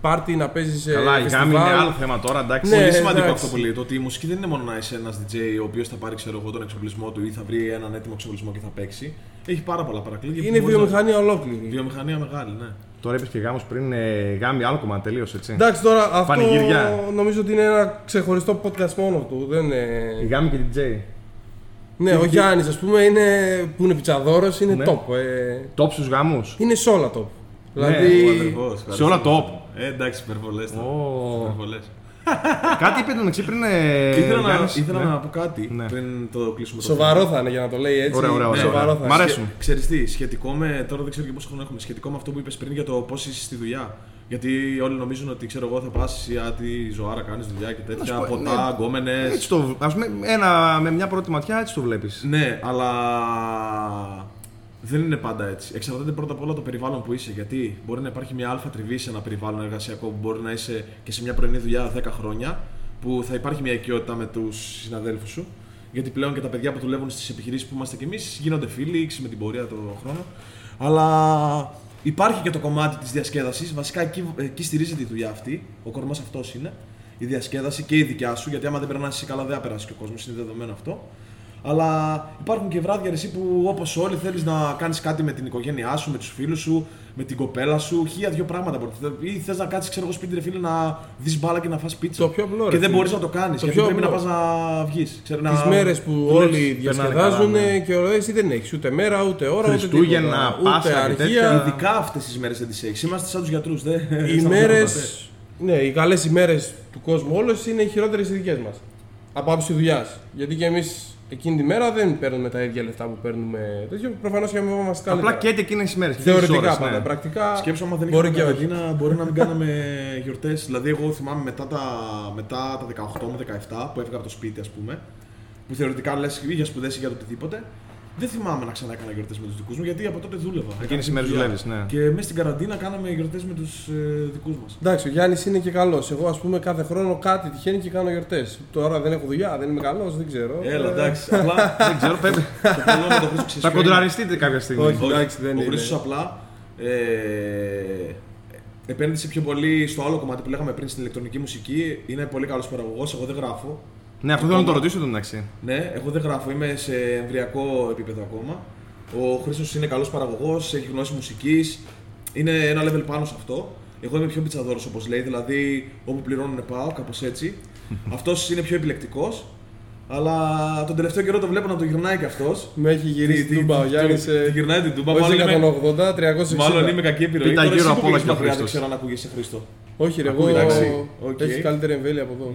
πάρτι, να παίζεις σε. Καλά, η γάμη είναι φεστιβάλ. άλλο θέμα τώρα, εντάξει. Ναι, Πολύ σημαντικό εντάξει. αυτό που λέει. Το ότι η μουσική δεν είναι μόνο να είσαι ένας DJ ο οποίος θα πάρει ξέρω εγώ, τον εξοπλισμό του ή θα βρει έναν έτοιμο εξοπλισμό και θα παίξει. Έχει πάρα πολλά παρακλάδια. Είναι που μπορείς να- βιομηχανία ολόκληρη. Βιομηχανία μεγάλη, ναι. Τώρα είπες και γάμος πριν, ε, γάμοι άλλο κομμάτι τελείω έτσι. Εντάξει, τώρα αυτό Πανηγύρια. νομίζω ότι είναι ένα ξεχωριστό podcast μόνο του. Δεν Η είναι... γάμοι και DJ. Ναι, ο Γιάννης, ας πούμε, είναι, που είναι πιτσαδόρος, είναι Ναι. top. Ε, Top στους γάμους; είναι σε όλα top. Ναι, Δηλαδή, Ο αδερφός, σε όλα ευχαριστώ. top. Ε, εντάξει, υπερβολές. Ω. Υπερβολές. Κάτι είπε τον εξή πριν. Ε, Ήθελα, να, Γιάννης. ήθελα Ναι. να πω κάτι Ναι. πριν το κλείσουμε το σοβαρό θα είναι για να το λέει έτσι. Ωραία, ωραία, ωραία. Σοβαρό θα Μ' είναι. αρέσουν. Ξέρεις τι, σχετικό με. Τώρα δεν ξέρω και πόσο χρόνο έχουμε. Σχετικό με αυτό που είπες πριν για το πώς είσαι στη δουλειά. Γιατί όλοι νομίζουν ότι ξέρω εγώ θα πας ή τι ζωάρα κάνεις δουλειά και τέτοια. σου πω, Ποτά, ναι. γκόμενε. Έτσι το, ας πούμε, ένα, με μια πρώτη ματιά έτσι το βλέπεις. Ναι, αλλά δεν είναι πάντα έτσι. Εξαρτάται πρώτα απ' όλα το περιβάλλον που είσαι. Γιατί μπορεί να υπάρχει μια αλφα τριβή σε ένα περιβάλλον εργασιακό που μπορεί να είσαι και σε μια πρωινή δουλειά 10 χρόνια, που θα υπάρχει μια οικειότητα με τους συναδέλφους σου. Γιατί πλέον και τα παιδιά που δουλεύουν στις επιχειρήσεις που είμαστε κι εμείς γίνονται φίλοι με την πορεία των χρόνων. Αλλά υπάρχει και το κομμάτι της διασκέδασης. Βασικά εκεί, εκεί στηρίζεται η δουλειά αυτή. Ο κορμός αυτός είναι. Η διασκέδαση και η δικιά σου. Γιατί άμα δεν περνάσει εσύ καλά, δεν θα περάσεις και ο κόσμος. Είναι δεδομένο αυτό. Αλλά υπάρχουν και βράδια ρε, εσύ που όπως όλοι θέλεις να κάνεις κάτι με την οικογένειά σου, με τους φίλους σου, με την κοπέλα σου. Χίλια δύο πράγματα μπορείς. Ή θες να κάτσεις, ξέρω εγώ, σπίτι, ρε φίλε, να δεις μπάλα και να φας πίτσα. Το πιο απλό, ρε Και δεν φίλε. μπορείς να το κάνεις. Το Γιατί πιο πρέπει να απλό. πας να βγεις. Τις μέρες που όλοι διασκεδάζουν και ωραίε, εσύ δεν έχεις ούτε μέρα, ούτε ώρα, ούτε Χριστούγεννα, τίποτα. Ούτε Πάσχα και τέτοια. αργία. Ειδικά αυτές τις μέρες δεν τις έχεις. Είμαστε σαν τους γιατρούς. Οι μέρε. Ναι, οι καλές ημέρες του κόσμου όλες είναι οι χειρότερες οι δικές μας. Από άψη δουλειά. Γιατί και εμείς εκείνη τη μέρα δεν παίρνουμε τα ίδια λεφτά που παίρνουμε τέτοιο. Προφανώς και αμοιβόμαστε καλύτερα. Απλά και εκείνε τι μέρες. Θεωρητικά πάντα. Πρακτικά. Σκέψω άμα δεν μπορεί είχαμε και όχι. καραντίνα, μπορεί να μην κάναμε γιορτές. δηλαδή, εγώ θυμάμαι μετά τα, μετά τα 18 με 17 που έφυγα από το σπίτι, ας πούμε, που θεωρητικά λες ή για σπουδέ ή για το οτιδήποτε. Δεν θυμάμαι να ξανά έκανα γιορτέ με του δικού μου γιατί από τότε δούλευα. Εκείνες οι Έκανα μέρες δουλειά. δουλεύεις, ναι. Και μέσα στην καραντίνα κάναμε γιορτέ με του ε, δικού μα. Εντάξει, ο Γιάννη είναι και καλό. Εγώ, α πούμε, κάθε χρόνο κάτι τυχαίνει και κάνω γιορτέ. Τώρα δεν έχω δουλειά, δεν είμαι καλό, δεν ξέρω. Έλα, Ε, εντάξει. Απλά Δεν ξέρω, πρέπει. το καλό με το Χρήστο ξέρεις Θα ποιο είναι. κοντραριστείτε κάποια στιγμή. Όχι. Εντάξει, δεν ο είναι. Χρήστος απλά ε, επένδυσε πιο πολύ στο άλλο κομμάτι που λέγαμε πριν στην ηλεκτρονική μουσική. Είναι πολύ καλό παραγωγό. Εγώ δεν γράφω. Ναι, αυτό θέλω να το ρωτήσω τον μεταξύ. Ναι, εγώ δεν γράφω. Είμαι σε εμβρυακό επίπεδο ακόμα. Ο Χρήστος είναι καλός παραγωγός, έχει γνώση μουσικής. Είναι ένα level πάνω σε αυτό. Εγώ είμαι πιο πιτσαδόρος όπως λέει, δηλαδή όπου πληρώνουν πάω, κάπως έτσι. [laughs] αυτός είναι πιο επιλεκτικός. Αλλά τον τελευταίο καιρό το βλέπω να το γυρνάει κι αυτός. Με έχει γυρίσει την τούμπα ο Γιάννης. Την γυρνάει την τούμπα. Όχι Μάλλον είμαι, 180, 360. μάλλον είμαι κακή επιρροή. Πίτα Τώρα γύρω εσύ απ' που όλα πήγες και ο μακριά, Δεν Χρήστος. ξέρω αν ακούγεσαι Χρήστο. Όχι, ρε, εγώ. Ακούει, εντάξει. Οκ. Έχει καλύτερη εμβέλεια από εδώ.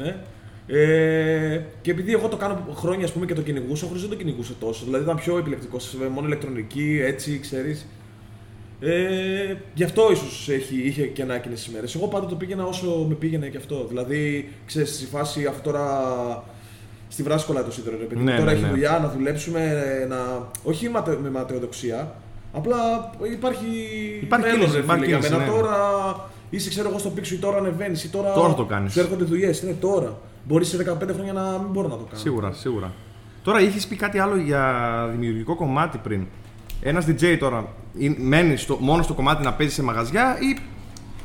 Ναι. Ε, και επειδή εγώ το κάνω χρόνια ας πούμε, και το κυνηγούσα, ο Χρήστος δεν το κυνηγούσε τόσο. Δηλαδή ήταν πιο επιλεκτικό, μόνο ηλεκτρονική, έτσι, ξέρεις. Ε, γι' αυτό ίσως είχε και να εκείνε τις μέρες. Εγώ πάντα το πήγαινα όσο με πήγαινε και αυτό. Δηλαδή, ξέρεις, στη φάση αυτό τώρα. Στη βράση κολλάει το σίδερο, ρε παιδί. μου. Ναι, τώρα ναι, έχει ναι. δουλειά να δουλέψουμε, να... όχι ματε- με ματαιοδοξία. Απλά υπάρχει. Υπάρχει μέλλον, κίνηση, ρε υπάρχει φίλε, για κίνηση, μένα. ναι. Τώρα είσαι, ξέρω εγώ, στο πίξο ή τώρα ανεβαίνεις ή τώρα. Τώρα το κάνεις. Σου έρχονται δουλειές. Είναι τώρα. Μπορεί σε 15 χρόνια να μην μπορώ να το κάνω. Σίγουρα, σίγουρα. Τώρα είχες πει κάτι άλλο για δημιουργικό κομμάτι πριν. Ένας DJ τώρα ε, μένει στο, μόνο στο κομμάτι να παίζει σε μαγαζιά ή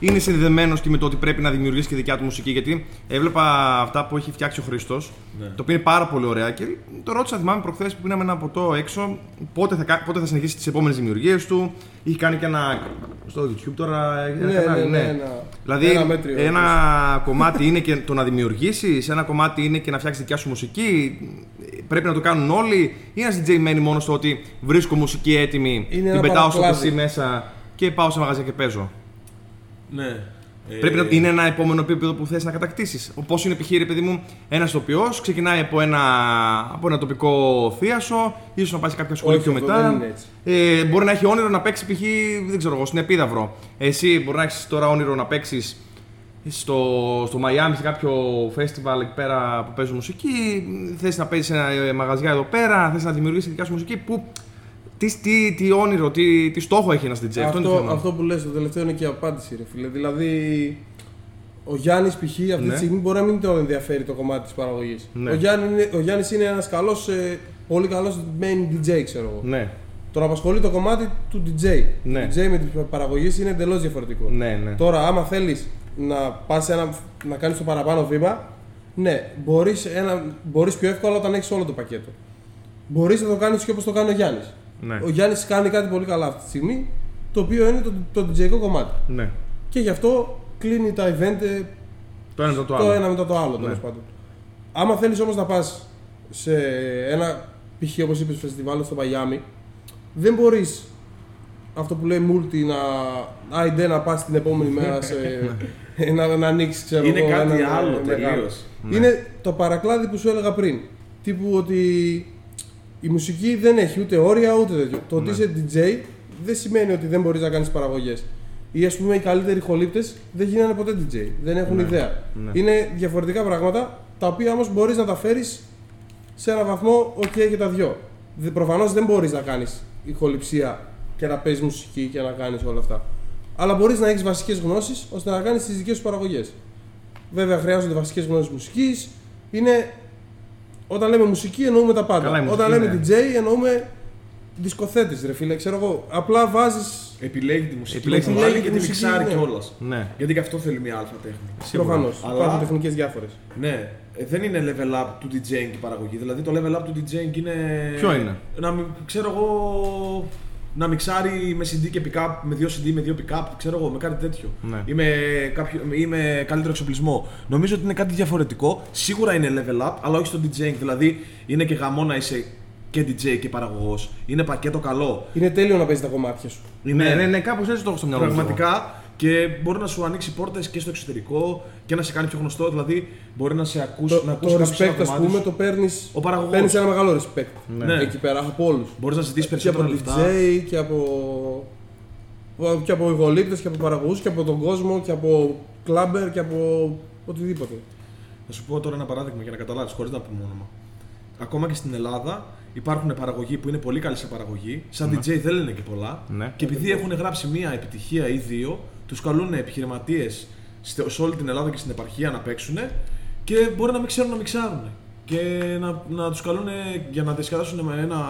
είναι συνδεδεμένος και με το ότι πρέπει να δημιουργήσει και δικιά του μουσική. Γιατί έβλεπα αυτά που έχει φτιάξει ο Χρήστο, Ναι. το οποίο είναι πάρα πολύ ωραία και το ρώτησα, θυμάμαι προχθές που πίναμε ένα ποτό έξω, πότε θα, κα- πότε θα συνεχίσει τις επόμενες δημιουργίες του. Είχε κάνει και ένα. στο YouTube τώρα. Ένα Ναι, κανάλι, ναι, ναι, ένα- Δηλαδή, ένα μέτριο, ένα κομμάτι είναι και το να δημιουργήσεις, ένα κομμάτι είναι και να φτιάξεις δικιά σου μουσική. Πρέπει να το κάνουν όλοι, ή ένας DJ μένει μόνο στο ότι βρίσκω μουσική έτοιμη, Είναι την ένα πετάω στο παρακλάδι. PC μέσα και πάω σε μαγαζιά και παίζω. Ναι. Ε, Πρέπει να είναι ένα επόμενο επίπεδο που θες να κατακτήσεις. Όπω είναι π.χ. ρε παιδί μου, ένας τοπιός ξεκινάει από ένα, από ένα τοπικό θίασο, ίσως να πάει σε κάποια σχολή Όχι, πιο αυτό μετά. δεν είναι έτσι. Ε, μπορεί να έχει όνειρο να παίξει π.χ. δεν ξέρω εγώ, στην Επίδαυρο. Εσύ μπορεί να έχεις τώρα όνειρο να παίξεις στο, στο Miami σε κάποιο festival εκεί πέρα που παίζουν μουσική, θες να παίζεις σε ένα ε, μαγαζιά εδώ πέρα, θες να δημιουργήσεις δικιά σου μουσική, που, τι, τι, τι όνειρο, τι, τι στόχο έχει ένας DJ, αυτό, είναι το Αυτό, θέμα. αυτό που λες το τελευταίο είναι και η απάντηση, ρε φίλε. Δηλαδή, ο Γιάννης π.χ. αυτή Ναι. τη στιγμή μπορεί να μην τον ενδιαφέρει το κομμάτι της παραγωγής. Ναι. Ο, Γιάννη είναι, ο Γιάννης είναι ένας καλός, πολύ καλός main DJ, ξέρω εγώ. Ναι, Τον απασχολεί το κομμάτι του DJ. Ναι. Το DJ με την παραγωγή είναι εντελώς διαφορετικό. ναι, ναι. Τώρα, άμα θέλεις να πας ένα, να κάνεις το παραπάνω βήμα, ναι, μπορείς μπορείς πιο εύκολα όταν έχεις όλο το πακέτο. Μπορείς να το κάνεις και όπως το κάνει ο Γιάννης. Ναι. Ο Γιάννης κάνει κάτι πολύ καλά αυτή τη στιγμή, το οποίο είναι το, το DJ κομμάτι. ναι. Και γι' αυτό κλείνει τα event ε, Το ένα μετά το το άλλο. ένα μετά το άλλο τέλος Ναι. πάντων. Άμα θέλεις όμως να πας σε ένα π.χ. όπως είπες φεστιβάλ στο Μαϊάμι, δεν μπορείς αυτό που λέει multi να. Άιντε να πας την επόμενη μέρα σε. [laughs] να, να ανοίξεις, ξέρω Είναι εγώ, κάτι έναν, άλλο ε, μεγάλο. τελείως. Είναι το παρακλάδι που σου έλεγα πριν. Τύπου ότι η μουσική δεν έχει ούτε όρια ούτε τέτοιο. Το ότι Ναι. είσαι DJ δεν σημαίνει ότι δεν μπορείς να κάνεις παραγωγές. Ή ας πούμε οι καλύτεροι χολύπτες δεν γίνανε ποτέ DJ. Δεν έχουν Ναι. ιδέα. Ναι. Είναι διαφορετικά πράγματα τα οποία όμως μπορείς να τα φέρεις σε έναν βαθμό OK και τα δυο. Προφανώς δεν μπορείς να κάνεις ηχοληψία και να παίζεις μουσική και να κάνεις όλα αυτά. Αλλά μπορείς να έχεις βασικές γνώσεις ώστε να κάνεις τις δικές σου παραγωγές. Βέβαια χρειάζονται βασικές γνώσεις μουσικής. Είναι. Όταν λέμε μουσική εννοούμε τα πάντα. Καλά, η Όταν μουσική, λέμε ναι. DJ εννοούμε δισκοθέτε, ρε φίλε. Ξέρω εγώ. Απλά βάζει. Επιλέγει τη μουσική Επιλέγει που τη θα βάλει μουσική, και τη μουσική, μιξάρει ναι. κιόλας. Ναι. Γιατί και αυτό θέλει μια αλφα τέχνη. Προφανώς. Αλλά- Υπάρχουν τεχνικές διάφορες. Ναι, ε, δεν είναι level up του DJing η παραγωγή. Δηλαδή το level up του DJing είναι. Ποιο είναι; Να μην, ξέρω εγώ. Να μιξάρει με CD και pick-up, με δύο CD, με δύο pick-up, ξέρω εγώ, με κάτι τέτοιο. Ναι. Ή, με κάποιο, ή με καλύτερο εξοπλισμό. Νομίζω ότι είναι κάτι διαφορετικό. Σίγουρα είναι level up, αλλά όχι στο DJing. Δηλαδή είναι και γαμό να είσαι και DJ και παραγωγός. Είναι πακέτο καλό. Είναι τέλειο να παίζεις τα κομμάτια σου. Είναι Ναι, ναι, ναι, κάπως έτσι το έχω στο μυαλό μου. Πραγματικά και μπορεί να σου ανοίξει πόρτες και στο εξωτερικό και να σε κάνει πιο γνωστό. Δηλαδή μπορεί να σε ακούσει, Το, να ακούσει το κάποιος ένα respect, ας κομμάτι πούμε, σου. το παίρνει. Ο παραγωγός. Παίρνεις ένα μεγάλο respect. Ναι. Εκεί πέρα από όλους. Μπορείς να ζητήσεις Και από περισσότερα DJ λεφτά. και από. και από ηχολήπτες και από παραγωγούς και από τον κόσμο και από κλάμπερ και από οτιδήποτε. Θα σου πω τώρα ένα παράδειγμα για να καταλάβεις, χωρίς να πούμε όνομα. Ακόμα και στην Ελλάδα υπάρχουν παραγωγοί που είναι πολύ καλοί σε παραγωγή. Σαν DJ δεν λένε και πολλά. Ναι. Και επειδή έχουν γράψει μία επιτυχία ή δύο, τους καλούν επιχειρηματίες σε όλη την Ελλάδα και στην επαρχία να παίξουν και μπορεί να μην ξέρουν να μιξάρουν. Και να, να τους καλούν για να διασκεδάσουν με ένα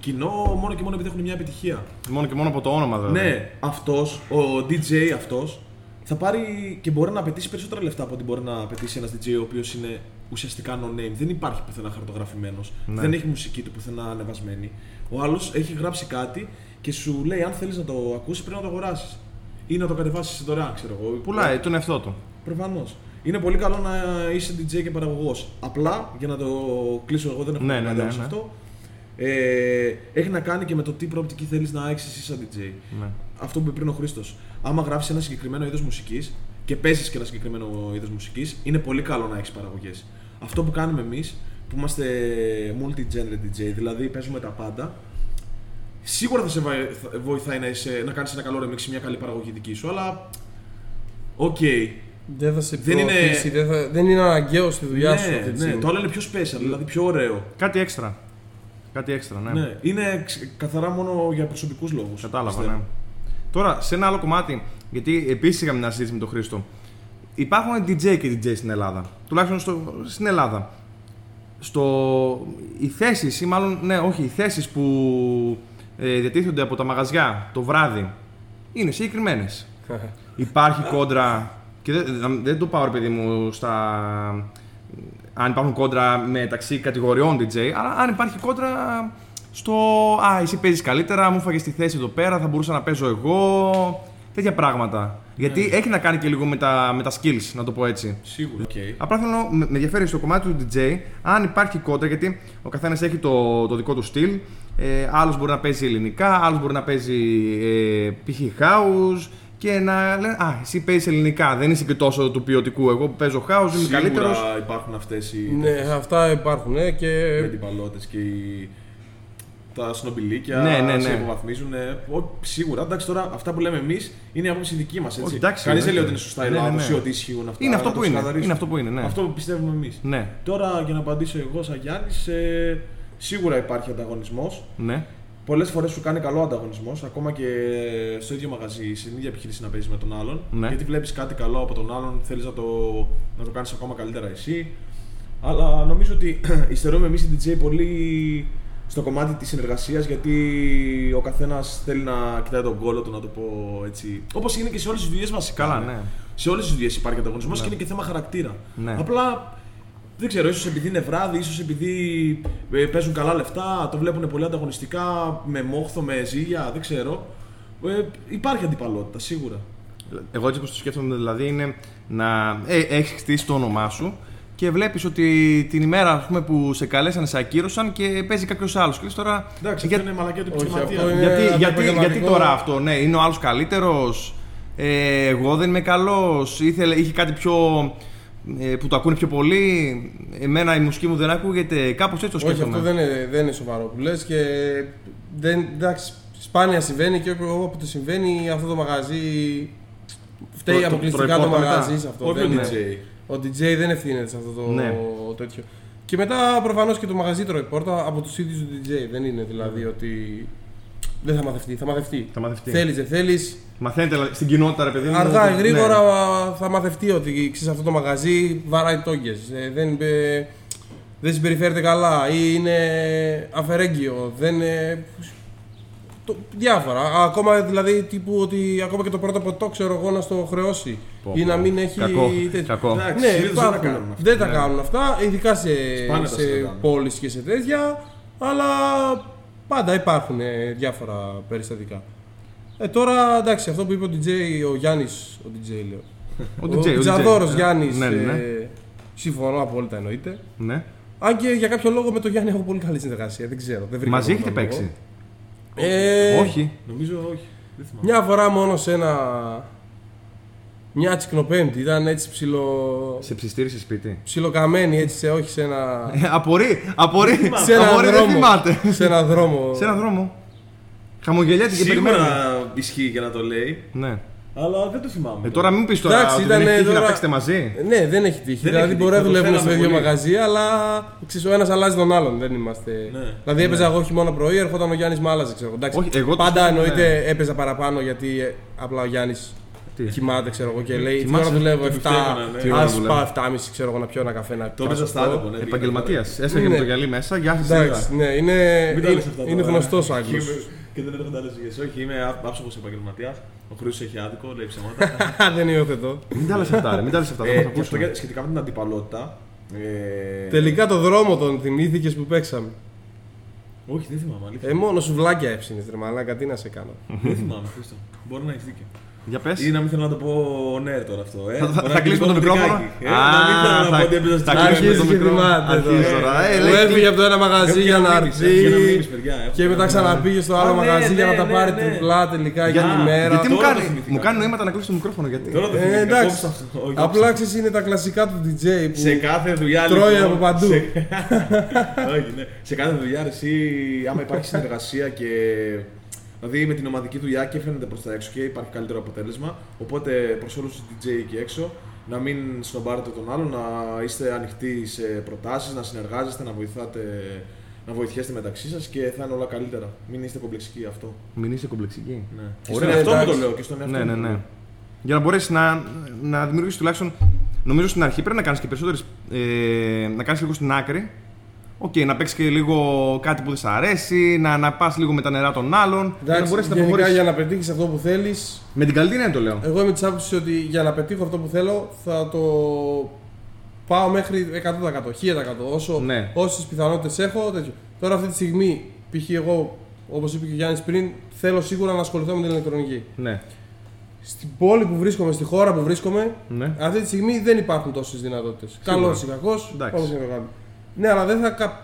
κοινό μόνο και μόνο επειδή έχουν μια επιτυχία. Μόνο και μόνο από το όνομα δηλαδή. Ναι, αυτός, ο DJ αυτός, θα πάρει και μπορεί να απαιτήσει περισσότερα λεφτά από ό,τι μπορεί να απαιτήσει ένας DJ ο οποίος είναι ουσιαστικά no name. Δεν υπάρχει πουθενά χαρτογραφημένος. Ναι. Δεν έχει μουσική του πουθενά ανεβασμένη. Ο άλλος έχει γράψει κάτι και σου λέει: Αν θέλεις να το ακούσεις, πρέπει να το αγοράσεις. Ή να το κατεβάσεις δωρεάν, ξέρω εγώ. Πουλάει τον εαυτό του. Προφανώς. Είναι πολύ καλό να είσαι DJ και παραγωγός. Απλά, για να το κλείσω εγώ, δεν έχω Ναι, να ναι, καταλάβω ναι, σε ναι. αυτό. Ε, έχει να κάνει και με το τι προοπτική θέλεις να έχει εσύ σαν DJ Ναι. αυτό που είπε πριν ο Χρήστος. Άμα γράψει ένα συγκεκριμένο είδος μουσικής και παίζεις και ένα συγκεκριμένο είδος μουσικής, είναι πολύ καλό να έχεις παραγωγές. Αυτό που κάνουμε εμείς, που είμαστε multi-genre DJ, δηλαδή παίζουμε τα πάντα, σίγουρα θα σε βα- θα- βοηθάει να, είσαι, να κάνεις ένα καλό remix, μια καλή παραγωγή δική σου, αλλά. Οκ. Δεν θα σε Δεν είναι- προωθήσει, δεν, θα, δεν είναι αναγκαίο στη δουλειά σου αυτή ναι, τη ναι, στιγμή. το άλλο είναι πιο special, δηλαδή πιο ωραίο. Κάτι έξτρα. Κάτι έξτρα, ναι. Ναι. Είναι ξ- καθαρά μόνο για προσωπικούς λόγους. Κατάλαβα, ναι. Τώρα, σε ένα άλλο κομμάτι, γιατί επίσης είχαμε μια συζήτηση με τον Χρήστο. Υπάρχουν DJ και DJ στην Ελλάδα. Τουλάχιστον στο, στην Ελλάδα. Στο, οι θέσεις, ή μάλλον, ναι, όχι, οι θέσεις που ε, διατίθενται από τα μαγαζιά το βράδυ είναι συγκεκριμένες. Υπάρχει κόντρα. Και δεν, δεν το πάω, ρε παιδί μου, στα. Αν υπάρχουν κόντρα μεταξύ κατηγοριών DJ, αλλά αν υπάρχει κόντρα στο. Α, εσύ παίζεις καλύτερα, μου φάγες τη θέση εδώ πέρα, θα μπορούσα να παίζω εγώ. Τέτοια πράγματα. Γιατί έχει να κάνει και λίγο με τα, με τα skills, να το πω έτσι. Σίγουρα. Okay. Απλά θέλω με με ενδιαφέρει στο κομμάτι του DJ αν υπάρχει κόντρα, γιατί ο καθένας έχει το, το δικό του στυλ. Ε, άλλος μπορεί να παίζει ελληνικά, άλλος μπορεί να παίζει ε, π.χ. house και να λένε Α, εσύ παίζεις ελληνικά, δεν είσαι και τόσο του ποιοτικού. Εγώ που παίζω house, είμαι καλύτερος. Σίγουρα υπάρχουν αυτές οι ναι, αυτά υπάρχουν ε, και οι αντιπαλότητε και οι. τα σνομπιλίκια, Ναι, ναι, σε ναι. υποβαθμίζουν. ε, ο- Σίγουρα, εντάξει, τώρα αυτά που λέμε εμείς είναι η άποψη δική μας. Όχι, εντάξει, Κανείς δεν εννοείται. λέει ότι είναι σωστά η Ναι, ναι, λάθος ναι. ή ότι ισχύουν αυτά. Είναι αυτό να το που είναι. ξεκαθαρίσουμε. Είναι αυτό που είναι, ναι. Αυτό που πιστεύουμε εμείς. Ναι, Τώρα για να απαντήσω εγώ, σαν Γιάννης, ε, σίγουρα υπάρχει ανταγωνισμός. ναι. Πολλές φορές σου κάνει καλό ανταγωνισμός, ακόμα και στο ίδιο μαγαζί, στην ίδια επιχείρηση να παίζεις με τον άλλον. Ναι. Γιατί βλέπεις κάτι καλό από τον άλλον, θέλεις να το, να το κάνεις ακόμα καλύτερα εσύ. Αλλά νομίζω ότι [clears throat] υστερούμε εμείς οι DJ πολύ στο κομμάτι της συνεργασίας, γιατί ο καθένας θέλει να κοιτάει τον κόλλο του, να το πω έτσι. Όπως είναι και σε όλες τις δουλειές βασικά. Καλά, ναι. Σε όλες τις δουλειές υπάρχει ανταγωνισμός Ναι. και είναι και θέμα χαρακτήρα. Ναι. Απλά δεν ξέρω, ίσως επειδή είναι βράδυ, ίσως επειδή ε, παίζουν καλά λεφτά, το βλέπουν πολύ ανταγωνιστικά, με μόχθο, με ζήλια, δεν ξέρω. Ε, υπάρχει αντιπαλότητα, σίγουρα. Εγώ έτσι που το σκέφτομαι δηλαδή είναι να ε, έχεις χτίσει το όνομά σου και βλέπεις ότι την ημέρα ας πούμε, που σε καλέσανε, σε ακύρωσαν και παίζει κάποιος άλλος. Και λες τώρα. Εντάξει, για- αυτό είναι μαλακία του Όχι, επιχειρηματίας. αυτό είναι- γιατί, γιατί, γιατί αντιπαγγελματικό. τώρα αυτό, ναι, είναι ο άλλος καλύτερος. Ε, εγώ δεν είμαι καλός. Είχε κάτι πιο. Ε, που το ακούνε πιο πολύ. Εμένα η μουσική μου δεν ακούγεται. Κάπως έτσι το Όχι, σκέφτομαι. αυτό δεν είναι, δεν είναι σοβαρό που λες και δεν, εντάξει, σπάνια συμβαίνει και όπου όποτε συμβαίνει αυτό το μαγαζί φταίει Το- το- αποκλειστικά το, προϋπόθετα μαγαζί μετά. σε αυτό. Όχι ο δεν- DJ. Ο DJ δεν ευθύνεται σε αυτό το Ναι. τέτοιο. Και μετά προφανώς και το μαγαζί τρώει πόρτα από τους ίδιους του DJ. Δεν είναι δηλαδή ότι δεν θα μαθευτεί. Θα μαθευτεί. Θα μαθευτεί. Θέλεις, δεν θέλεις. Μαθαίνετε δηλαδή, στην κοινότητα, ρε παιδί μου. Αργά ή ότι- γρήγορα ναι. θα μαθευτεί ότι ξέρεις, αυτό το μαγαζί βαράει τόγκες. Ε, δεν, ε, δεν συμπεριφέρεται καλά ή είναι αφαιρέγγιο. Δεν, ε, το, διάφορα. Ακόμα δηλαδή τύπου ότι ακόμα και το πρώτο ποτό ξέρω εγώ να στο χρεώσει. Πω, ή πω. να μην έχει. Κακό, τέτοιο. κακό. Εντάξει, Ναι, συνήθως δεν τα υπάρχουν. κάνουν αυτά. Δεν τα Ναι. κάνουν αυτά, ειδικά σε, Σπάνια τα σε συναντάμε. πόλεις και σε τέτοια, αλλά πάντα υπάρχουν ε, διάφορα περιστατικά. Ε, τώρα εντάξει, αυτό που είπε ο DJ, ο Γιάννης, ο DJ λέω. Ο DJ, ο DJ. Τζαδόρος Ναι. Γιάννης, Ναι, ναι. ε, συμφωνώ απόλυτα εννοείται. ναι. Αν και για κάποιο λόγο με τον Γιάννη έχω πολύ καλή συνεργασία, δεν ξέρω. Δεν βρήκα Μαζί τον έχετε λόγο. παίξει; Ε, Όχι. Νομίζω όχι. Δεν θυμάμαι. Μια φορά μόνο σε ένα... Μια τσικνοπέμπτη, ήταν έτσι ψιλο... Σε ψιστήρισε σπίτι. ψιλοκαμένη έτσι, σε, όχι σε ένα... Ε, Απορεί, απορεί. [laughs] σε ένα Απορεί, δεν δρόμο. θυμάται. σε ένα δρόμο. Σε έναν δρόμο. Χαμογελιέται και περιμένει. Σίγουρα ισχύει και να το λέει, Ναι. αλλά δεν το θυμάμαι. Ε, τώρα μην πεις τώρα Εντάξει, ότι δεν ήταν έχει τύχει να τώρα- παίξετε μαζί. Ναι, δεν έχει τύχει. Δεν δηλαδή έχει μπορεί να τύχει, το δουλεύουμε στο θέλαμε ίδιο πολύ. μαγαζί, αλλά ξέρεις, ο ένας αλλάζει τον άλλον. Δεν είμαστε. Ναι. Δηλαδή έπαιζα εγώ χειμώνα πρωί, ερχόταν ο Γιάννης με άλλαζε. Ξέρω. Εντάξει, Όχι, εγώ το πάντα σκέφτομαι, εννοείται έπαιζα παραπάνω γιατί ε, απλά ο Γιάννη Τι; κοιμάται ξέρω εγώ και λέει: Τι Κοιμάσαι, ώρα δουλεύω, τι 7. πιστεύω, ναι. Τι ώρα Α δουλεύω. πάω 7.30 ξέρω εγώ να πιω ένα καφέ να Το έπαιζα κάτσω στα αυτό. άτομα. ναι, Επαγγελματίας. πήγα Έσφαγε με Ναι. το γυαλί μέσα. Γεια σα. Εντάξει, ναι, είναι, Μην τα λες είναι, αυτά είναι τώρα. γνωστός ο Άγγλος. Είμαι- Και δεν έρχονται άλλε δουλειέ. Όχι, είμαι άψογος επαγγελματίας. Ο Χρήστο έχει άδικο, λέει ψέματα. [laughs] δεν υιοθετώ. Μην τα λες αυτά, ρε. Μην τα λες αυτά. θα Ε, μας και αυτό ακούσουν. για- σχετικά με την αντιπαλότητα. ε, Τελικά το δρόμο τον θυμήθηκες που παίξαμε. Όχι, δεν θυμάμαι. Αλήθεια. Ε, μόνο σου βλάκια έψινες, ρε μαλάκα, τι να σε κάνω. Δεν θυμάμαι, Χρήστο. Μπορεί να έχεις δίκιο. Για πες. Ή να μην θέλω να το πω ναι τώρα αυτό. Ε. Θα- θα- Μπορεί θα να κλείσουμε το κλείσω μικρόφωνο; τρικάκι, Ε, Α, να μην θέλω να θα- πω ότι έπαιζα θα στην κλείσουμε Αρχίζει το και μικρόφωνο. θυμάται Αρχίζει τώρα. τώρα. Ε, Μου λέει, έφυγε από το ένα μαγαζί Έχω για και να να μείνεις, έχω και να μείνεις, έρθει. παιδιά, έχω Και και μετά να ξαναπήγε στο άλλο Α, ναι, μαγαζί για να ναι, τα ναι, πάρει ναι. τριπλά τελικά για Για- τη μέρα. Γιατί μου Τώρα κάνει, το θυμηθήκα. μου κάνει νοήματα να κλείσει το μικρόφωνο, γιατί. Τώρα το Ε, θυμήθηκα, εντάξει. κόψτε αυτό. Όχι, Απλά κόψτε. ξέρεις είναι τα κλασικά του DJ που σε κάθε δουλειά τρώει λοιπόν, από παντού. σε- [laughs] Όχι, ναι. Σε κάθε δουλειά, ρε, εσύ, άμα υπάρχει συνεργασία και. Δηλαδή με την ομαδική δουλειά και φαίνεται προς τα έξω και υπάρχει καλύτερο αποτέλεσμα. Οπότε προς όλους τους DJ εκεί έξω, να μην σνομπάρετε τον άλλον, να είστε ανοιχτοί σε προτάσεις, να συνεργάζεστε, να βοηθάτε. Να βοηθιέστε μεταξύ σας και θα είναι όλα καλύτερα. Μην είστε κομπλεξικοί αυτό. Μην είσαι κομπλεξική. Ναι. Και Ωραία, στον εαυτό μου το εντάξει. λέω και στον εαυτό Ναι, μου. ναι, το ναι. λέω. Για να μπορέσεις να, να δημιουργήσεις τουλάχιστον. Νομίζω στην αρχή πρέπει να κάνεις και περισσότερες. Ε, να κάνεις λίγο στην άκρη. Οκ, να παίξεις και λίγο κάτι που δεν σ' αρέσει, να, να πας λίγο με τα νερά των άλλων. για να Εντάξει, μπορέσεις να γενικά προχωρήσεις. για να πετύχεις αυτό που θέλεις, Με την καλή έννοια το λέω. εγώ είμαι της άποψης ότι για να πετύχω αυτό που θέλω θα το πάω μέχρι 100%, 1000%. Όσο, Ναι. Όσες πιθανότητες έχω, τέτοιο. Τώρα αυτή τη στιγμή, π.χ. εγώ, όπως είπε και ο Γιάννης πριν, θέλω σίγουρα να ασχοληθώ με την ηλεκτρονική. Ναι. Στην πόλη που βρίσκομαι, στη χώρα που βρίσκομαι, ναι. αυτή τη στιγμή δεν υπάρχουν τόσες δυνατότητες. Σίγουρα. Καλός ή κακός, Εντάξει. όπω είναι το κάνουμε. Ναι, αλλά δεν θα, κα-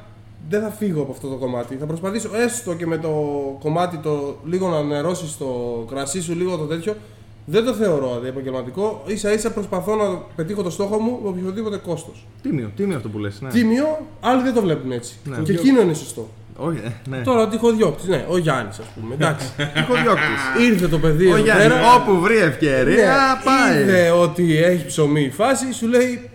δεν θα φύγω από αυτό το κομμάτι. Θα προσπαθήσω έστω και με το κομμάτι το λίγο να νερώσεις το κρασί σου, λίγο το τέτοιο. Δεν το θεωρώ επαγγελματικό. σα ίσα προσπαθώ να πετύχω το στόχο μου με οποιοδήποτε κόστος. Τίμιο, τίμιο αυτό που λες. Ναι. Τίμιο, άλλοι δεν το βλέπουν έτσι. Ναι. Και εκείνο είναι σωστό. Όχι, ε, ναι. Τώρα ο τυχοδιώκτης, ναι, ο Γιάννης, ας πούμε. Εντάξει. [laughs] Τυχοδιώκτης. Ήρθε το παιδί Ο εδώ Γιάννης, πέρα. όπου βρει ευκαιρία, Ναι, πάει. Είδε ότι έχει ψωμί η φάση, σου λέει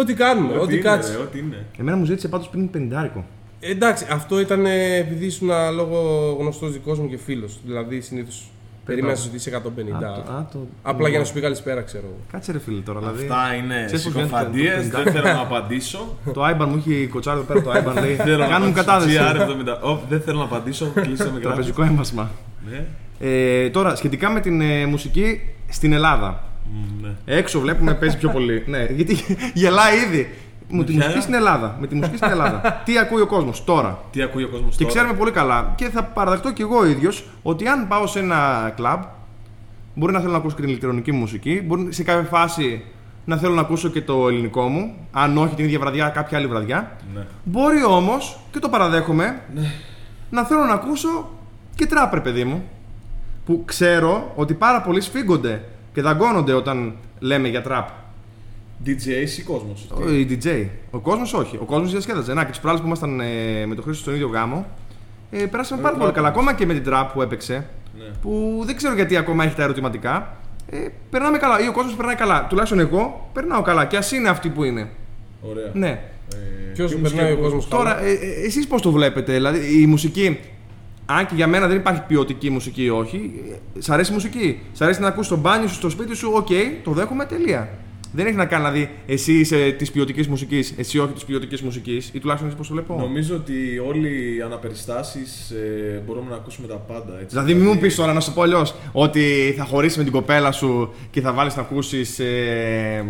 ό,τι κάνουμε, ό,τι είναι, κάτσει. ρε, Ό,τι είναι. Εμένα μου ζήτησε πάντως πριν 50 Εντάξει, αυτό ήταν ε, επειδή ήσουν λόγω γνωστός δικός μου και φίλος. Δηλαδή συνήθως περίμενα να σου ζητήσει 150. Α, το- α, το- Απλά για να σου πει καλησπέρα, ξέρω εγώ. Κάτσε ρε φίλε τώρα, δηλαδή. Αυτά είναι Ξέρεις πώς βγαίνει το- συκοφαντίες, το- δεν θέλω να απαντήσω. Το Άιμπαν μου έχει κοτσάρει εδώ πέρα το Άιμπαν, λέει. Θέλω να Κάνουν απαντήσω. κατάδεση. GR70. Ω, Δεν θέλω να απαντήσω, κλείσαμε [laughs] Τραπεζικό έμβασμα. Ναι. Ε, τώρα, σχετικά με την ε, μουσική στην Ελλάδα. Μ, ναι. Έξω βλέπουμε παίζει πιο πολύ. ναι, γιατί [laughs] γελάει ήδη. Με τη ποια; μουσική στην Ελλάδα. Με τη μουσική στην Ελλάδα. [laughs] Τι ακούει ο κόσμος τώρα. Τι ακούει ο κόσμος Και τώρα. ξέρουμε πολύ καλά. Και θα παραδεχτώ κι εγώ ίδιος ότι αν πάω σε ένα κλαμπ, μπορεί να θέλω να ακούσω και την ηλεκτρονική μου μουσική, μπορεί σε κάποια φάση να θέλω να ακούσω και το ελληνικό μου, αν όχι την ίδια βραδιά, κάποια άλλη βραδιά. Ναι. Μπορεί όμως, και το παραδέχομαι, να θέλω να ακούσω και τράπερ, παιδί μου. Που ξέρω ότι πάρα πολλοί σφίγγονται και δαγκώνονται όταν λέμε για τραπ. DJs ή κόσμος. Ο- Οι DJ. Ο κόσμος όχι. Ο κόσμος διασκέδαζε. Να και τι προάλλε που ήμασταν ε, με τον Χρήστο στον ίδιο γάμο, ε, περάσαμε πάρα Ε, πολύ τραπ. καλά. Ακόμα και με την τραπ που έπαιξε, Ναι. που δεν ξέρω γιατί ακόμα έχει τα ερωτηματικά. Ε, περνάμε καλά. Ή ο κόσμος περνάει καλά. Τουλάχιστον εγώ περνάω καλά. Και ας είναι αυτοί που είναι. Ωραία. Ναι. Ε, Ποιος ποιο περνάει ο μουσική κόσμος Τώρα, ε, ε, εσείς πώς το βλέπετε, δηλαδή η μουσική. Αν και για μένα δεν υπάρχει ποιοτική μουσική ή όχι, ε, σ' αρέσει η μουσική. Σ' αρέσει να ακούσει στο μπάνιο σου, στο σπίτι σου, οκ, το δέχομαι, τελεία. Δεν έχει να κάνει δηλαδή εσύ είσαι της ποιοτικής μουσικής, εσύ όχι της ποιοτικής μουσικής, ή τουλάχιστον έτσι πώ το βλέπω. Νομίζω ότι όλοι οι αναπεριστάσεις ε, μπορούμε να ακούσουμε τα πάντα. Έτσι. Δηλαδή, μην μου πεις τώρα να σου πω αλλιώς ότι θα χωρίσεις με την κοπέλα σου και θα βάλεις να ακούσεις ε,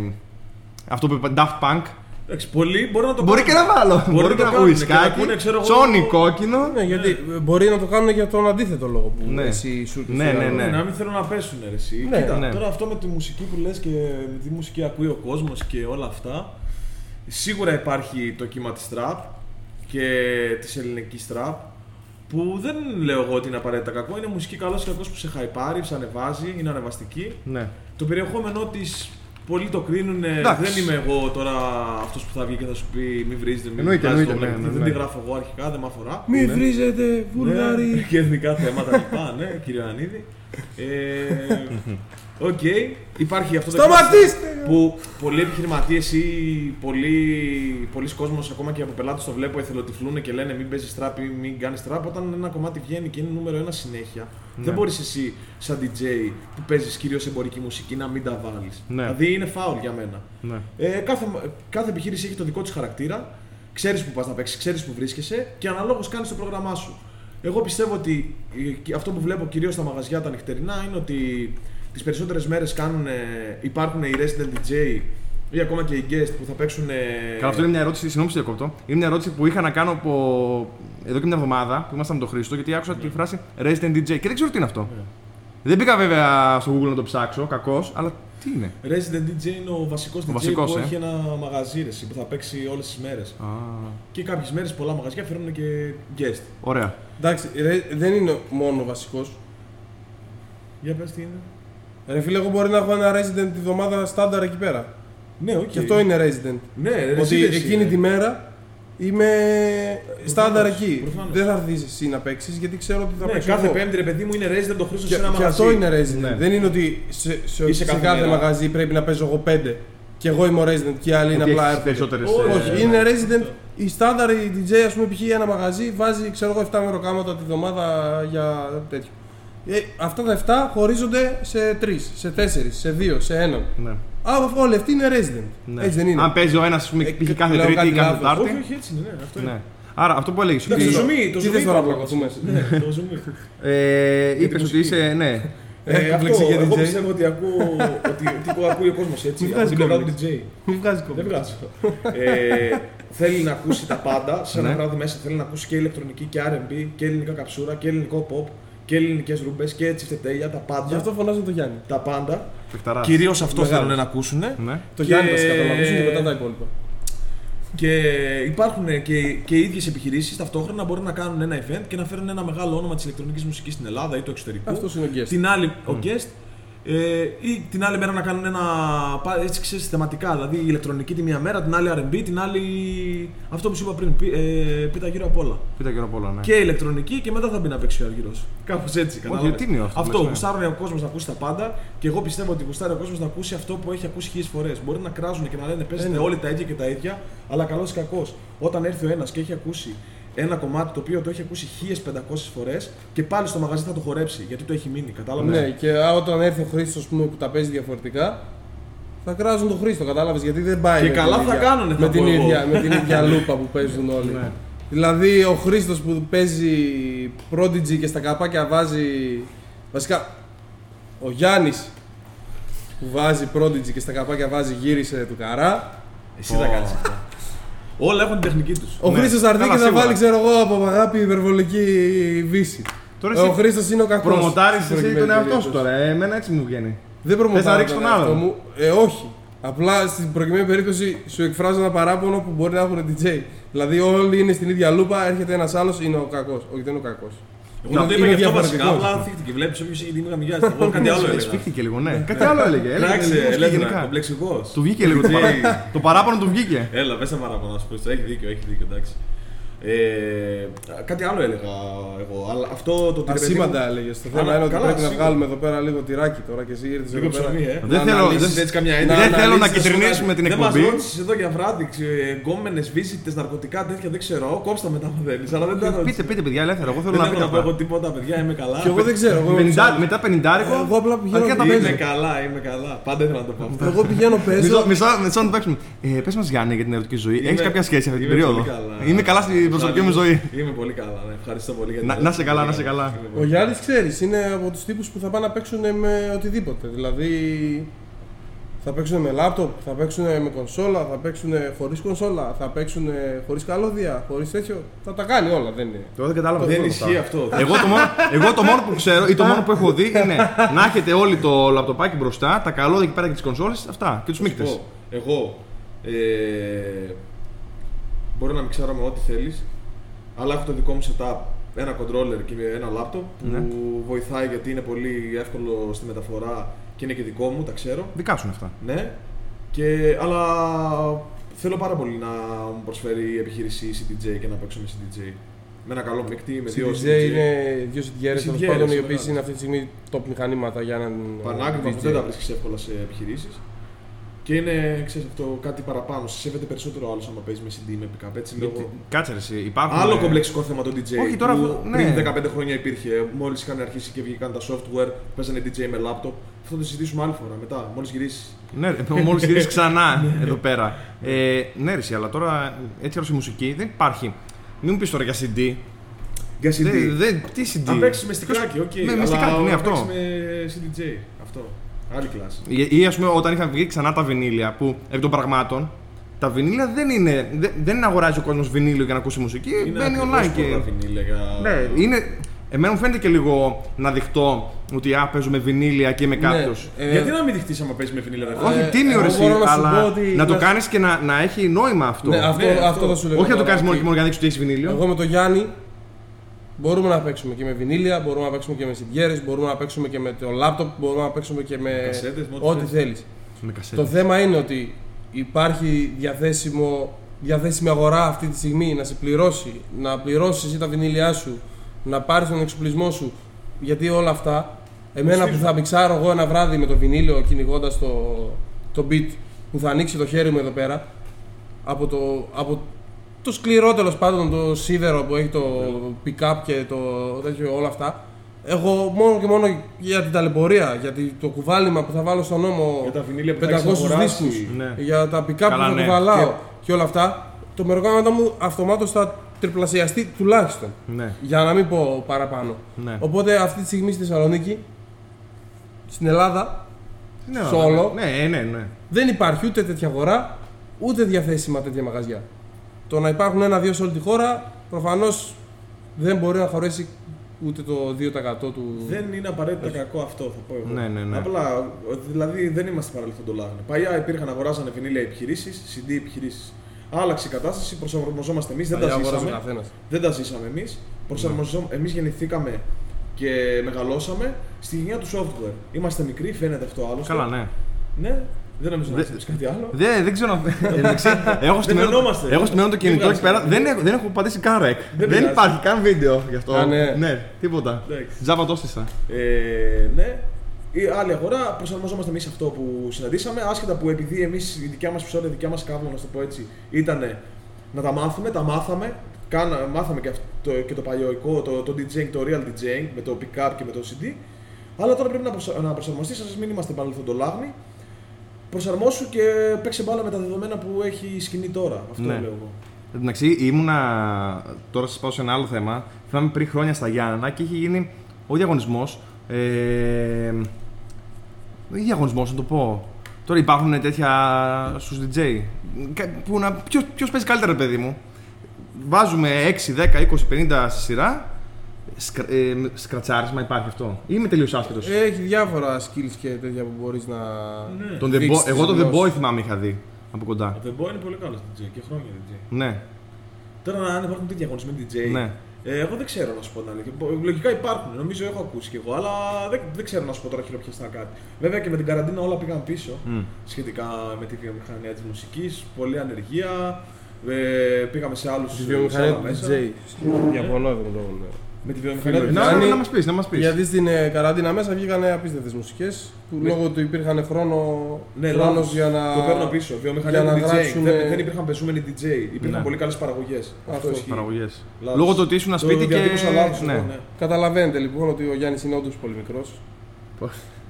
αυτό που είπε Daft Punk. Εντάξει, πολλοί μπορεί να το Μπορεί και κάνουν. να βάλω. Μπορεί Μπορεί να και το να κάνουν ακούει και να σκάκι. πούνε, ξέρω εγώ, Τσόνι κόκκινο. Ναι, γιατί ε, μπορεί να το κάνουν για τον αντίθετο λόγο που Ναι. εσύ σου Ναι, ναι, ναι. Να μην θέλουν να πέσουν ρε, εσύ. Ναι, Κοίτα, ναι. τώρα αυτό με τη μουσική που λες και με τη μουσική ακούει ο κόσμος και όλα αυτά σίγουρα υπάρχει το κύμα της trap και της ελληνικής trap που δεν λέω εγώ ότι είναι απαραίτητα κακό, είναι μουσική καλός και κακός που σε hyπάρει, σε ανεβάζει, είναι ανεβαστική. Ναι. Το περιεχόμενό της πολλοί το κρίνουν, Εντάξει. δεν είμαι εγώ τώρα αυτός που θα βγει και θα σου πει μη βρίζετε, μη Εννοείται, βγάζετε εννοείται, το ναι, βλέμμα». ναι, δεν ναι. τη γράφω εγώ αρχικά, δεν με αφορά. Μη βρίζετε, Ναι, Βουλγαροί. [laughs] και εθνικά θέματα λοιπά, ναι, κύριε Ανίδη. Ε, [laughs] Οκ, υπάρχει αυτό το Σταματήστε! που πολλοί επιχειρηματίες ή πολλοί, πολλοί κόσμος ακόμα και από πελάτες το βλέπω εθελοτυφλούν και λένε μην παίζεις τραπ ή μην κάνεις τραπ. Όταν ένα κομμάτι βγαίνει και είναι νούμερο ένα συνέχεια, δεν μπορείς εσύ, σαν DJ που παίζεις κυρίως εμπορική μουσική, να μην τα βάλεις. Ναι. Δηλαδή είναι φάουλ για μένα. Ναι. Ε, κάθε, κάθε επιχείρηση έχει το δικό της χαρακτήρα. Ξέρεις που πας να παίξεις, ξέρεις που βρίσκεσαι και αναλόγως κάνεις το πρόγραμμά σου. Εγώ πιστεύω ότι ε, αυτό που βλέπω κυρίως στα μαγαζιά τα νυχτερινά είναι ότι τις περισσότερες μέρες υπάρχουν οι resident DJ ή ακόμα και οι guest που θα παίξουν. Καλά, αυτό είναι μια ερώτηση, συγγνώμη που σε διακόπτω. Είναι μια ερώτηση που είχα να κάνω από εδώ και μια εβδομάδα που ήμασταν με τον Χρήστο γιατί άκουσα τη φράση Resident DJ και δεν ξέρω τι είναι αυτό. Δεν πήγα βέβαια στο Google να το ψάξω, κακός, αλλά τι είναι; Resident DJ είναι ο βασικός DJ βασικός, που ε. έχει ένα μαγαζί ρε, εσύ, που θα παίξει όλες τις μέρες. Α, Και κάποιες μέρες πολλά μαγαζιά φέρνουν και guest. ωραία. Εντάξει, ρε, δεν είναι μόνο βασικός. Για πες τι είναι. Ρε φίλε, εγώ μπορεί να έχω ένα resident τη βδομάδα στάνταρ εκεί πέρα. Ναι, οκ. Και αυτό είναι resident. Ναι, ρε, Ότι εσύ, εσύ, εκείνη ρε. τη μέρα είμαι στάνταρ εκεί. προφανώς. Δεν θα έρθεις εσύ να παίξεις γιατί ξέρω ότι θα Ναι, παίξω. κάθε εγώ. πέμπτη ρε παιδί μου είναι resident το Χρήστος Και, σε ένα και μαγαζί. αυτό είναι resident. Ναι. Δεν είναι ότι σε, σε, Είσαι σε κάθε κάθε μέρα. μαγαζί πρέπει να παίζω εγώ πέντε και εγώ είμαι ο resident και οι άλλοι είναι Ότι απλά έχεις έρχονται. περισσότερες, Όχι, ε, Όχι, είναι resident. Η στάνταρ η DJ, ας πούμε, π.χ. ένα μαγαζί βάζει ξέρω εγώ 7 μεροκάματα τη βδομάδα για τέτοιο. Ε, αυτά τα 7 χωρίζονται σε 3, σε 4, σε 2, σε 1. Ναι. Α, όλοι αυτοί είναι resident. Ναι. Έτσι δεν είναι. Αν παίζει ο ένας, ας πούμε, Ε, π.χ. κάθε λέω Τρίτη ή κάτι κάθε λάθος. Τετάρτη. Όχι, όχι, έτσι είναι, ναι, αυτό είναι. Ναι. Άρα αυτό που έλεγες. Εντάξει, το Ότι... ζουμί, το τι ζουμί. θες τώρα είπα. να πλακωθούμε. Ναι, το ζουμί. Ε, Είπες ότι μουσική; είσαι. Ναι. Ε, αυτό, Έκπληξη για εγώ DJ. πιστεύω ότι ακούω, ότι, ότι ακούει ο κόσμος έτσι, Μην από την βγάζει πλευρά του κόμπλεξ. DJ. Μην βγάζει Δεν κόμμα. βγάζω. ε, θέλει να ακούσει τα πάντα, σε ένα Ναι. βράδυ μέσα θέλει να ακούσει και ηλεκτρονική και R&B και ελληνικά καψούρα και ελληνικό pop και ελληνικές ρούμπες και τσιφτετέλια, τα Γι' πάντα. αυτό φωνάζουν το Γιάννη. Τα πάντα. Παιχταράς. Κυρίως αυτό Μεγάλος. θέλουν να ακούσουν. Ναι. Το Και- Γιάννη βασικά θα ακούσουν και μετά τα υπόλοιπα. Και υπάρχουν και, και οι ίδιες επιχειρήσεις ταυτόχρονα μπορούν να κάνουν ένα event και να φέρουν ένα μεγάλο όνομα της ηλεκτρονικής μουσικής στην Ελλάδα ή του εξωτερικού. Αυτός είναι ο guest. Την άλλη, ο guest. Ε, ή την άλλη μέρα να κάνουν ένα. πα- έτσι ξέρεις, θεματικά. Δηλαδή η ηλεκτρονική τη μία μέρα, την άλλη RB, την άλλη. Αυτό που σου είπα πριν. Πι, ε, πίτα γύρω απ' όλα. Πείτε και απ' όλα, ναι. Και ηλεκτρονική και μετά θα μπει να παίξει ο Αργυρό. Κάπως έτσι. κατάλαβες. τίμιο αυτό, Αυτό. λες, ναι. Γουστάρουν ο κόσμος να ακούσει τα πάντα και εγώ πιστεύω ότι γουστάρει ο κόσμος να ακούσει αυτό που έχει ακούσει χίλιες φορές. Μπορεί να κράζουν και να λένε παίζετε ναι. όλοι τα ίδια και τα ίδια, αλλά καλός ή κακός. Όταν έρθει ο ένας και έχει ακούσει ένα κομμάτι το οποίο το έχει ακούσει 1500 φορές και πάλι στο μαγαζί θα το χορέψει γιατί το έχει μείνει. Κατάλαβες; Ναι, και α, όταν έρθει ο Χρήστος που τα παίζει διαφορετικά, θα κράζουν τον Χρήστο, κατάλαβες γιατί δεν πάει. Και με καλά την θα ίδια- κάνουνε, θα με, την πω εγώ. ίδια, με την ίδια [laughs] λούπα που παίζουν όλοι. Ναι. Δηλαδή ο Χρήστος που παίζει Prodigy και στα καπάκια βάζει. Βασικά, ο Γιάννης που βάζει Prodigy και στα καπάκια βάζει γύρισε του καρά. Εσύ τα κάνεις αυτά. Όλα έχουν την τεχνική τους. Ο Ναι. Χρήστος θα έρθει Καλά, και θα σίγουρα. βάλει, ξέρω εγώ, από αγάπη υπερβολική βύση. Τώρα Ε, ο εσύ Χρήστος είναι ο κακός. προμοτάρεις εσύ τον εαυτό σου τώρα. Ε, εμένα έτσι μου βγαίνει. Δεν προμοτάρω Θες να ρίξεις τον εαυτό άλλον; Μου. Ε, όχι. Απλά στην προκειμένη περίπτωση σου εκφράζω ένα παράπονο που μπορεί να έχουν DJ. Δηλαδή όλοι είναι στην ίδια λούπα, έρχεται ένας άλλος, είναι ο κακός. Όχι, δεν είναι ο κακός. Εγώ δεν το είναι είπα γι' αυτό βασικά. διαφορετικός. Απλά θύχτηκε. Βλέπεις όποιο έχει τη μίγα μοιάζει. Εγώ κάτι άλλο έλεγα. Σφίχτηκε λίγο, ναι. Κάτι άλλο έλεγε. Έλεγε Εντάξει, λίγο ελεύθερα, γενικά. κομπλεξικός. Του βγήκε λίγο το παράπονο. Το παράπονο του βγήκε. Έλα, πες τα παράπονα να σου πω. Έχει δίκιο, έχει δίκιο, εντάξει. Ε, κάτι άλλο έλεγα εγώ. Αλλά αυτό το ότι. ρε παιδί μου- Ασήμαντα έλεγες. Το θέμα Αλλά είναι ότι καλά, πρέπει να σίγουρα. βγάλουμε εδώ πέρα λίγο τυράκι τώρα και εσύ ήρθες Λίγο εδώ πέρα. ψωμί, ε. Δεν να θέλω- αναλύσεις δεν- έτσι καμιά να ένταση. Δεν θέλω να αναλύσεις κυτρινίσουμε την Δεν εκπομπή. μα ρώτησες εδώ για βράδυ, γκόμενες, βίζιτε, ναρκωτικά, τέτοια δεν ξέρω. Κόψτα μετά αν θέλεις. Αλλά δεν τα Πείτε, ρώτησες. πείτε, παιδιά, ελεύθερα. Εγώ θέλω Δεν να έχω πείτε να πω εγώ αυτά. τίποτα, παιδιά, είμαι καλά. Και εγώ δεν ξέρω. εγώ Πενηντά- ξέρω. Μετά πενιντάρικο. Εγώ απλά πηγαίνω αρκεί να τα να Είμαι παίζει. καλά, είμαι καλά. Πάντα ήθελα να το πω αυτό. Εγώ πηγαίνω παίζω. Μισό, μισό, μισό να το παίξουμε. Ε, Πες μας, Γιάννη, για την ερωτική ζωή. Έχεις Είμαι- κάποια σχέση αυτή την είμαι περίοδο; πολύ καλά. Είμαι καλά στην προσωπική μου ζωή. Είμαι πολύ καλά, ναι. ευχαριστώ πολύ για την Να- ερώτηση. να σε καλά, Είμαι να σε καλά. Είμαι Ο πολύ Γιάννης ξέρεις, είναι από τους τύπους που θα πάνε να παίξουν με οτιδήποτε. Δηλαδή θα παίξουν με λάπτοπ, θα παίξουν με κονσόλα, θα παίξουν χωρίς κονσόλα, θα παίξουν χωρίς καλώδια, χωρίς τέτοιο. Θα τα κάνει όλα, δεν είναι. Εγώ δεν κατάλαβα. Δεν τίποτα ισχύει αυτά. αυτό. Εγώ το, μόνο, εγώ το μόνο που ξέρω ή το μόνο που έχω δει είναι [laughs] να έχετε όλοι το λαπτοπάκι μπροστά, τα καλώδια εκεί πέρα και τις κονσόλες, αυτά και τους μείκτε. πω, εγώ ε, μπορώ να μην ξέρω με ό,τι θέλεις, αλλά έχω το δικό μου setup. Ένα controller και ένα laptop που Ναι. βοηθάει γιατί είναι πολύ εύκολο στη μεταφορά και είναι και δικό μου, τα ξέρω. Δικά σου είναι αυτά. Ναι. Και, αλλά θέλω πάρα πολύ να μου προσφέρει η επιχείρηση CDJ και να παίξω με CDJ. Με ένα καλό μείκτη, με δύο CDJ είναι δύο CDJs τέλο CDJs, πάντων, οι μεγάλες. οποίε είναι αυτή τη στιγμή top μηχανήματα για έναν. Πανάκριβα DJ. που δεν τα βρίσκεις εύκολα σε επιχειρήσεις. Και είναι, ξέρεις, αυτό κάτι παραπάνω. Σε σέβεται περισσότερο άλλος άμα παίζεις με CD, με pick-up. Έτσι, Γιατί- λόγω... Κάτσε ρε, εσύ, υπάρχουν. Άλλο ε, κομπλεξικό θέμα το DJ. Όχι, τώρα που αυτό- ναι. Πριν 15 χρόνια υπήρχε. Μόλις είχαν αρχίσει και βγήκαν τα software, παίζανε DJ με laptop. Αυτό θα το συζητήσουμε άλλη φορά μετά. Μόλις γυρίσεις. Ναι, μόλις γυρίσεις ξανά [laughs] εδώ πέρα. Ε, ναι, ρε, εσύ, αλλά τώρα έτσι όλη η μουσική δεν υπάρχει. Μην μου πεις τώρα για CD. Για CD. Δεν, δεν, τι CD. Αν παίξεις με στικάκι, οκ. Ναι, με αλλά στικάκι, ναι, αν αυτό. παίξεις με CDJ. Αυτό. Άλλη κλάση. Ή, ή ας πούμε όταν είχαν βγει ξανά τα βινίλια που επί των πραγμάτων τα βινίλια δεν είναι. Δεν, δεν είναι αγοράζει ο κόσμος βινίλιο για να ακούσει μουσική. Είναι μπαίνει ακριβώς online και. πολλά βινίλια για... Ναι, είναι. Εμένα μου φαίνεται και λίγο να δειχτώ ότι α, παίζω με βινίλια και με κάποιος. Ναι, ε, Γιατί να μην δειχτείς άμα παίζεις με βινίλια, ρε φίλε; Όχι, Ε, τίμιο εγώ ρε εσύ, μπορώ να σου αλλά πω ότι να το να- κάνεις και να, να έχει νόημα αυτό. Ναι, αυτό, Ναι, αυτό, αυτό. θα σου λέω. Όχι να το τώρα, κάνεις μόνο ότι και μόνο για να δείξεις ότι έχεις βινίλιο. Εγώ με το Γιάννη μπορούμε να παίξουμε και με βινίλια, μπορούμε να παίξουμε και με CDRs, μπορούμε να παίξουμε και με το laptop, μπορούμε να παίξουμε και με Κασέτες, με ό,τι ό,τι θες. θέλεις. Με κασέτα. Το θέμα είναι ότι υπάρχει διαθέσιμο, διαθέσιμη αγορά αυτή τη στιγμή να σε πληρώσει, να πληρώσεις εσύ τα βινίλια σου, να πάρεις τον εξοπλισμό σου. Γιατί όλα αυτά, εμένα που θα μιξάρω εγώ ένα βράδυ με το βινίλιο κυνηγώντας το, το beat που θα ανοίξει το χέρι μου εδώ πέρα, από το, από το σκληρό τέλος πάντων, το σίδερο που έχει το pick-up και το τέτοιο, όλα αυτά. Εγώ μόνο και μόνο για την ταλαιπωρία, για τη- το κουβάλιμα που θα βάλω στον νόμο Για τα βινίλια που θα 500 έχεις αγοράσει. δίσκους, Ναι. για τα pick-up που Καλά, θα ναι. κουβαλάω και... όλα αυτά, το μεροκάματο μου αυτομάτως θα τριπλασιαστεί τουλάχιστον. Ναι. Για να μην πω παραπάνω. Ναι. Οπότε αυτή τη στιγμή στη Θεσσαλονίκη, στην Ελλάδα, Ναι, στο όλο. Ναι, ναι, ναι. δεν υπάρχει ούτε τέτοια αγορά, ούτε διαθέσιμα τέτοια μαγαζιά. Το να υπάρχουν ένα-δύο σε όλη τη χώρα, προφανώς δεν μπορεί να χωρέσει ούτε το 2% του. Δεν είναι απαραίτητα κακό αυτό, θα πω εγώ. Ναι, ναι, ναι. Απλά, δηλαδή δεν είμαστε παραλήφθον το λάγνε. Παλιά υπήρχαν, αγοράζανε βινίλια επιχειρήσεις, CD επιχειρήσεις. Άλλαξε η κατάσταση, προσαρμοζόμαστε εμείς, δεν τα Παλιά αγόραζε ζήσαμε. ο καθένας. Δεν τα ζήσαμε εμείς. Εμείς γεννηθήκαμε και μεγαλώσαμε στη γενιά του software. Είμαστε μικροί, φαίνεται αυτό άλλωστε. Καλά, ναι. Ναι, δεν νομίζω να Δε- ξέρεις κάτι άλλο. Δεν, δεν ξέρω. [laughs] Εντάξει, έχω στημένο, φαινόμαστε. έχω στημένο το Μην κινητό εκεί βγάζεις. πέρα. Δεν έχω, δεν έχω πατήσει καν ρεκ. Δεν, πειράζει. υπάρχει καν βίντεο γι' αυτό. Α, ναι. ναι, τίποτα. Εντάξει. Τζάμπα το έστεισα. Ε, ναι. Η άλλη αγορά προσαρμοζόμαστε εμείς σε αυτό που συναντήσαμε. Άσχετα που επειδή εμείς η δικιά μας επεισόδια, η δικιά μας κάβλα, να το πω έτσι, ήταν να τα μάθουμε, τα μάθαμε. Κάνα, μάθαμε και, αυτό, και το παλιωικό, το, το DJing, το real DJing με το pick-up και με το CD. Αλλά τώρα πρέπει να, προσα, να προσαρμοστεί, σας μην είμαστε παρελθοντολάγνοι. Προσαρμόσου και παίξε μπάλα με τα δεδομένα που έχει η σκηνή τώρα. Αυτό Ναι. λέω εγώ. Εντάξει, ήμουνα. Τώρα σας πάω σε ένα άλλο θέμα. Θυμάμαι πριν χρόνια στα Γιάννενα και είχε γίνει ο διαγωνισμός. Ε, ή διαγωνισμός, να το πω. Τώρα υπάρχουν τέτοια στους DJ. Κα- Που να, ποιος, ποιος παίζει καλύτερα, ρε παιδί μου; Βάζουμε 6, 10, 20, 50 στη σειρά. Σκρα, ε, με- σκρατσάρισμα υπάρχει αυτό; Ή είμαι τελείως άσχετος; Έχει διάφορα skills και τέτοια που μπορείς να. Ναι. Τον The δείξεις Boy- εγώ τις τον The Boy γνώσεις. θυμάμαι είχα δει από κοντά. Ο The Boy είναι πολύ καλός DJ και χρόνια DJ. Ναι, Τώρα αν υπάρχουν τέτοιοι διαγωνισμοί DJ, ναι. Ε, εγώ δεν ξέρω να σου πω την αλήθεια. Μπο- Λογικά υπάρχουν, νομίζω έχω ακούσει κι εγώ, αλλά δεν, δεν ξέρω να σου πω τώρα χειροπιαστά κάτι. Βέβαια και με την καραντίνα όλα πήγαν πίσω Μμ. σχετικά με τη βιομηχανία της μουσικής. Πολλή ανεργία. Ε, πήγαμε σε άλλους Τη βιομηχανία του DJ. Διαφωνώ εδώ με τον. ε, Με τη βιομηχανία του Φίλο, Να, Κάνει- να, να μας πεις, να μας πεις. Γιατί στην ε, καραντίνα μέσα βγήκαν απίστευτες μουσικές που Ναι. λόγω του υπήρχαν χρόνο Ναι, χρόνος λάθος. για να. Το παίρνω πίσω. Βιομηχανία για του να DJ. γράψουν, Δεν, ε, δεν υπήρχαν πεζούμενοι DJ. Υπήρχαν Ναι. πολύ καλές παραγωγές. Αυτό ισχύει. Παραγωγές. Λάθος. Λόγω του ότι ήσουν Το σπίτι και... διατύπωσα λάθος, ναι. εγώ, ναι. Καταλαβαίνετε λοιπόν ότι ο Γιάννης είναι όντως πολύ μικρός.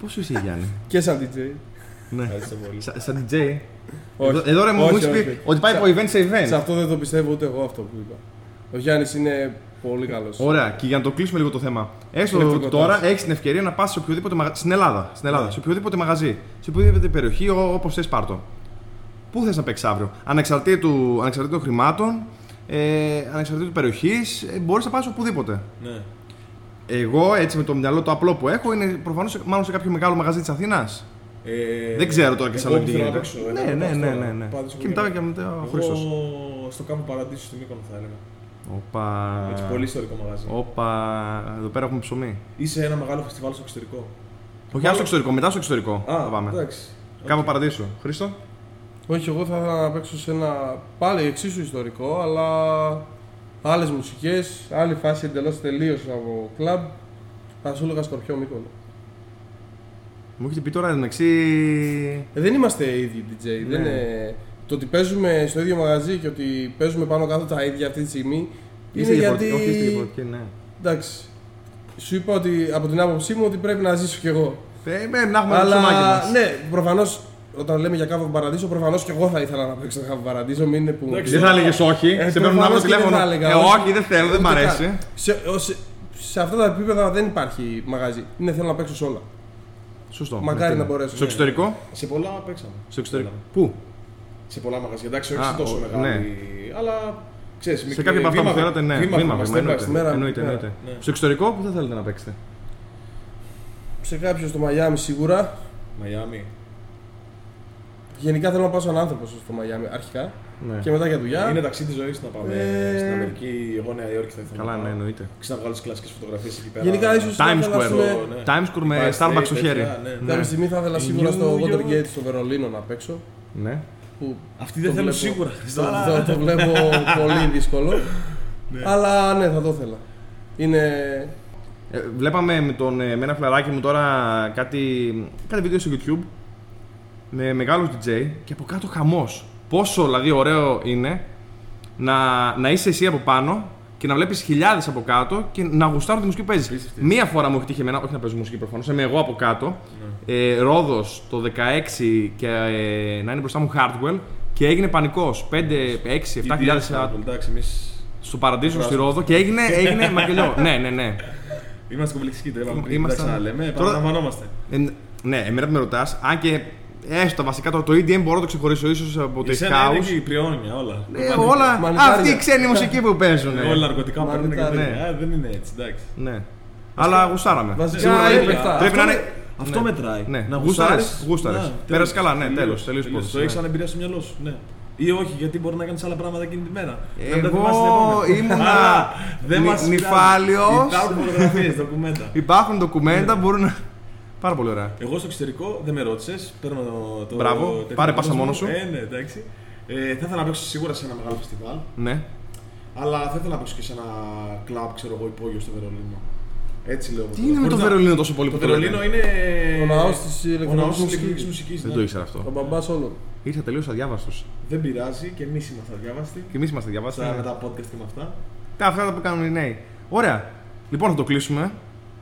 Πώς είσαι Γιάννη; [laughs] Και σαν DJ. ναι. Ευχαριστώ πολύ. Σα- Σαν DJ. Όχι. Εδώ, εδώ ρε μου Όχι, μου έχεις όχι. πει ότι πάει Σα- από event σε event. Σε αυτό δεν το πιστεύω ούτε εγώ αυτό που είπα. Ο Γιάννης είναι πολύ καλός. Ωραία, και για να το κλείσουμε λίγο το θέμα. Έστω ότι Ηλεκτροκοτάς. τώρα έχεις την ευκαιρία να πας σε οποιοδήποτε μαγαζί. Στην Ελλάδα. Στην Ελλάδα Ναι. Σε οποιοδήποτε μαγαζί. Σε οποιοδήποτε περιοχή, όπως θες πάρτο. Πού θες να παίξεις αύριο; Ανεξαρτήτου, ανεξαρτήτου χρημάτων, ε, ανεξαρτήτου περιοχής, ε, μπορείς να πας οπουδήποτε. Ναι. Εγώ έτσι με το μυαλό το απλό που έχω είναι προφανώς μάλλον σε κάποιο μεγάλο μαγαζί της Αθήνας. Ε, Δεν ξέρω τώρα και εγώ σαν που τι θέλω να γίνεται. παίξω, Ναι, ένα ναι, από ναι, αυτά. ναι, ναι. Πάντως, Και μετά και μετά ο Χρήστος. Εγώ στο κάμpo παραδείσου στην Μύκονο θα έλεγα. Όπα. Έτσι, πολύ ιστορικό μαγαζί. Όπα. Εδώ πέρα έχουμε ψωμί. Είσαι ένα μεγάλο φεστιβάλ στο εξωτερικό. Όχι, άλλο στο εξωτερικό, μετά στο εξωτερικό. Α, θα πάμε. εντάξει. Κάπου παραδείσου. Χρήστο; Όχι, εγώ θα ήθελα να παίξω σε ένα πάλι εξίσου ιστορικό, αλλά άλλες μουσικές, άλλη φάση εντελώς τελείως από κλαμπ. Θα σου έλεγα σκορπιό Μύκονο. Μου έχετε πει τώρα εντάξει. Ε, δεν είμαστε ίδιοι DJ. Ναι. Δεν είναι... Το ότι παίζουμε στο ίδιο μαγαζί και ότι παίζουμε πάνω κάτω τα ίδια αυτή τη στιγμή Είστε είναι διαφορετικοί. γιατί. Όχι, είστε διαφορετικοί, ναι. Εντάξει. Σου είπα ότι από την άποψή μου ότι πρέπει να ζήσω κι εγώ. Ε, ε, να έχουμε το Αλλά ψωμάκι μας. ναι, προφανώς όταν λέμε για κάβο παραδείσο, προφανώς και εγώ θα ήθελα να παίξω κάβο παραδείσο. Μην είναι που. Εντάξει, Δεν θα έλεγες όχι. Ε, σε παίρνουν προφανώς αύριο και δεν τηλέφωνο. θα έλεγα, Ε, όχι. όχι, δεν θέλω, δεν μ' Ούτε αρέσει. καν. Σε, ο- σε, σε αυτά τα επίπεδα δεν υπάρχει μαγαζί. Είναι θέλω να παίξω σε όλα. Σωστό. Μακάρι Ναι, να ναι. μπορέσω. Στο εξωτερικό; Σε πολλά παίξαμε. Στο εξωτερικό. Έλαμε. Πού; Σε πολλά μαγαζιά. Εντάξει, όχι Α, σε τόσο ο- μεγάλη. ναι. Αλλά ξέρεις. Σε κάποια από αυτά που θέλατε, ναι. Βήμα, βήμα, step by εννοείται. step. Μέρα- Εννοείται, μέρα. εννοείται. Ναι. Στο εξωτερικό, πού θα θέλετε να παίξετε; Σε κάποιο στο Μαϊάμι σίγουρα. Μαϊάμι. Γενικά θέλω να πάω σαν άνθρωπος στο Μαϊάμι αρχικά. Ναι. Και μετά για δουλειά. Είναι ταξίδι ζωής να πάμε Ε, στην Αμερική. Εγώ Νέα Υόρκη θα ήθελα. Καλά, να ναι, πάω. εννοείται. Ξέρω να βγάλω τις κλασικές φωτογραφίες εκεί πέρα. Γενικά ίσως. Times Square. ναι. Times Square με Empire Starbucks State, στο χέρι. τέτοια, ναι. Ναι. Κάποια στιγμή θα ήθελα σίγουρα στο New York. Watergate στο Βερολίνο να παίξω. Ναι. Που Αυτοί δεν το θέλουν βλέπω- σίγουρα. Το, το, το βλέπω πολύ δύσκολο. Αλλά ναι, θα το ήθελα. Είναι. Ε, βλέπαμε με, τον, ε, με ένα φλαράκι μου τώρα κάτι, κάτι βίντεο στο YouTube με μεγάλος DJ και από κάτω χαμός. Πόσο δηλαδή ωραίο είναι να, να είσαι εσύ από πάνω και να βλέπεις χιλιάδες από κάτω και να γουστάρουν τη μουσική που παίζεις. Μία φορά μου έχει τύχει εμένα, όχι να παίζω μουσική προφανώς, είμαι εγώ από κάτω, ε, Ρόδος το 16 και ε, να είναι μπροστά μου Hardwell και έγινε πανικός. 5, 6, 7 χιλιάδες άτομα Εντάξει, εμείς στο Παραδείσο στη Ρόδο και έγινε, έγινε [laughs] μακελιό. ναι, ναι, ναι. είμαστε κομπλεξικοί. Δεν είπαμε πριν. Είμαστε- Εντάξει, να λέμε. Τώρα- Παραλαμβανόμαστε. Ε, ναι, εμένα που με ρωτάς, αν και έστω βασικά το, το EDM μπορώ να το ξεχωρίσω ίσως από το Εσένα είναι house. και η πριόνια, όλα. Ε, όλα Μανιτάρια. αυτή η ξένη μουσική που παίζουν. Όλα ναρκωτικά παίρνουν και Μανιτάρια. τέτοια. Ε, Δεν είναι έτσι, εντάξει. Ναι. Αλλά γουστάραμε. Βασικά Σίγουρα είναι πρέπει- λεφτά. Πρέπει να Αυτό είναι. με- Αυτό Ναι. μετράει. Ναι. Να Γούσταρες, γουστάρεις. γούσταρες. Να, Πέρασε τέλος. καλά, ναι, τέλος, τελείως Το υπόθεση, έχει ναι. σαν εμπειρία στο μυαλό σου. Ναι. Ή όχι, γιατί μπορεί να κάνεις άλλα πράγματα εκείνη τη μέρα. Να μην τα θυμάσαι την Εγώ επόμενη. [laughs] ήμουνα Αλλά δεν νυ- μας πειράζει. νυφάλιος. Υπάρχουν φωτογραφίες, ντοκουμέντα. Υπάρχουν ντοκουμέντα, μπορούν να. Πάρα πολύ ωραία. Εγώ στο εξωτερικό δεν με ρώτησες. Παίρνω το. το Μπράβο, τεχνικό πάρε πάσα κόσμο. μόνος σου. Ε, ναι, εντάξει. Ε, θα ήθελα να παίξω σίγουρα σε ένα μεγάλο φεστιβάλ. Ναι. Αλλά θα ήθελα να παίξω και σε ένα κλαμπ, ξέρω εγώ, υπόγειο στο Βερολίνο. Έτσι λέω. Τι είναι με το Χωρίς να- Βερολίνο τόσο πολύ Το που το λέτε; Βερολίνο είναι. Ο ναός της Ο ηλεκτρονικής ναός της μουσικής. ηλεκτρονικής μουσικής. Δεν ναι. το ήξερα αυτό. Ο μπαμπάς όλων. Ήρθα τελείως αδιάβαστος. Δεν πειράζει και εμείς είμαστε αδιάβαστοι. Και εμείς είμαστε διαβάστα. Στα- Με τα podcast και με αυτά. Αυτά που κάνουν οι νέοι. Ωραία. Λοιπόν, θα το κλείσουμε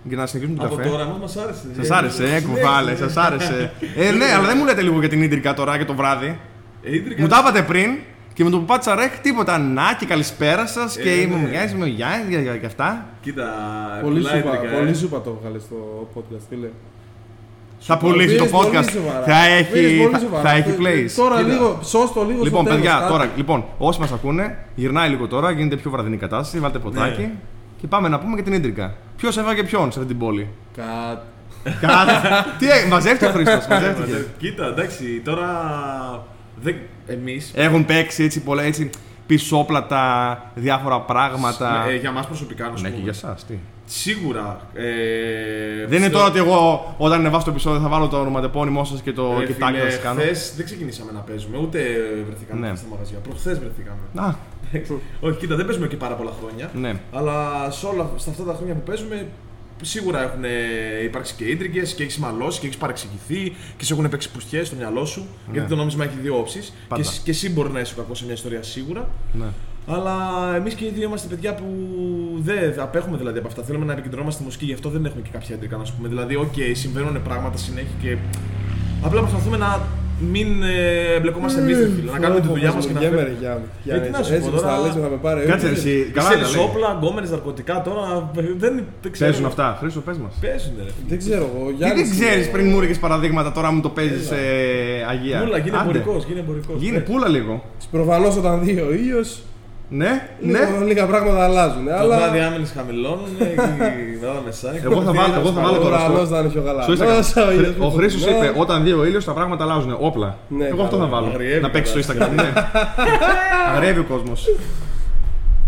για να συνεχίσουμε τον Από καφέ. τώρα εμάς μας άρεσε. Σας άρεσε, ε, κουβάλε, σας άρεσε. [laughs] Ε, ναι, αλλά δεν μου λέτε λίγο για την ίντρικα τώρα και το βράδυ. Ε, Ίντρικα- Μου τα είπατε πριν και με το που πάτησα ρέχ τίποτα. Να και καλησπέρα σας και Ε, είμαι ο ναι. Γιάννης, είμαι ο Γιάννης και αυτά. Κοίτα, Πολύ πολλά σούπα, ίντρικα, ε. πολύ σούπα το βγάλες στο podcast, φίλε. Θα πουλήσει το Πήρες πολύ podcast. σοβαρά. Θα Πήρες έχει, πολύ θα, σοβαρά. θα έχει Ε, plays. Τώρα Κοίτα. λίγο, σώστο λίγο Λοιπόν, στο τέλος, παιδιά, κάτι. τώρα, λοιπόν, όσοι μας ακούνε, γυρνάει λίγο τώρα, γίνεται πιο βραδινή κατάσταση, βάλτε ποτάκι Ναι. Και πάμε να πούμε για την ίντρικα. Ποιος έβαγε ποιον σε αυτή την πόλη; Κάτι. Κάτι. Τι έγινε, μαζεύτηκε ο Χρήστος, μαζεύτηκε. Μαζε- Κοίτα, εντάξει, τώρα. Δεν... Εμείς, Έχουν παίξει έτσι πολλά έτσι πισόπλατα, διάφορα πράγματα. ε, για μας προσωπικά, να σου Ναι, και πούμε. για εσά, τι. Σίγουρα. Ε, Δεν είναι στο- τώρα ότι εγώ όταν ανεβάσω το επεισόδιο θα βάλω το ονοματεπώνυμό σας και το Ρε κοιτάκι φίλε, θα σας κάνω. χθες δεν ξεκινήσαμε να παίζουμε, ούτε βρεθήκαμε Ναι. στα μαγαζιά. Προχθές βρεθήκαμε. Α, Όχι, κοίτα, δεν παίζουμε και πάρα πολλά χρόνια. ναι. Αλλά σε όλα, σε αυτά τα χρόνια που παίζουμε, σίγουρα έχουν υπάρξει και ίντρικε και έχεις μαλώσει και έχεις παρεξηγηθεί και σε έχουν παίξει πουστιές στο μυαλό σου. Γιατί το νόμισμα έχει δύο όψεις. Και, Πάντα. εσύ- και εσύ μπορεί να είσαι κακός σε μια ιστορία σίγουρα. ναι. Αλλά εμείς και οι δύο είμαστε παιδιά που δεν απέχουμε δηλαδή από αυτά. Θέλουμε να επικεντρωνόμαστε στη μουσική, γι' αυτό δεν έχουμε και κάποια ίντριγκα να σου πούμε. Δηλαδή, οκ, συμβαίνουν πράγματα συνέχεια και. Απλά προσπαθούμε να μην ε, εμπλεκόμαστε εμείς, να κάνουμε τη δουλειά μας και να Γέμερε, φέρουμε. Γιάννη. Ε, τι να σου πω Έτσι, τώρα. τα λες, θα με πάρει. Κάτσε Ε, εσύ. Καλά Ξέρεις, τα λέει. όπλα, γκόμενες, ναρκωτικά τώρα ε, δεν, δεν ξέρω. Παίζουν αυτά. Χρήστο, πες μας. Παίζουν, ρε. Δεν ξέρω εγώ. Γιατί Γιάννης δεν ξέρεις είναι- πριν μου έρχεσαι παραδείγματα τώρα μου το παίζεις Αγία. Πούλα, γίνε Άντε. εμπορικός. Γίνε εμπορικός. Γίνε Πες. πούλα λίγο. Προφανώ όταν δει ο ήλιο, Ναι, ναι. λίγα πράγματα αλλάζουν. Το Αλλά βράδυ άμυνες χαμηλώνουν, εκεί μετά τα μεσάνυχτα. Εγώ θα βάλω- εγώ θα βάλω ο τώρα στο- ουρανό θα είναι πιο καλά. Στο Instagram. Ο Χρήστο είπε: Όταν δει ο ήλιος τα πράγματα αλλάζουν. Όπλα. Ναι, Εγώ αυτό θα καλά. βάλω. Αγριεύει Να παίξει στο κατάσταση. Instagram. ναι. [laughs] Αγριεύει ο κόσμος.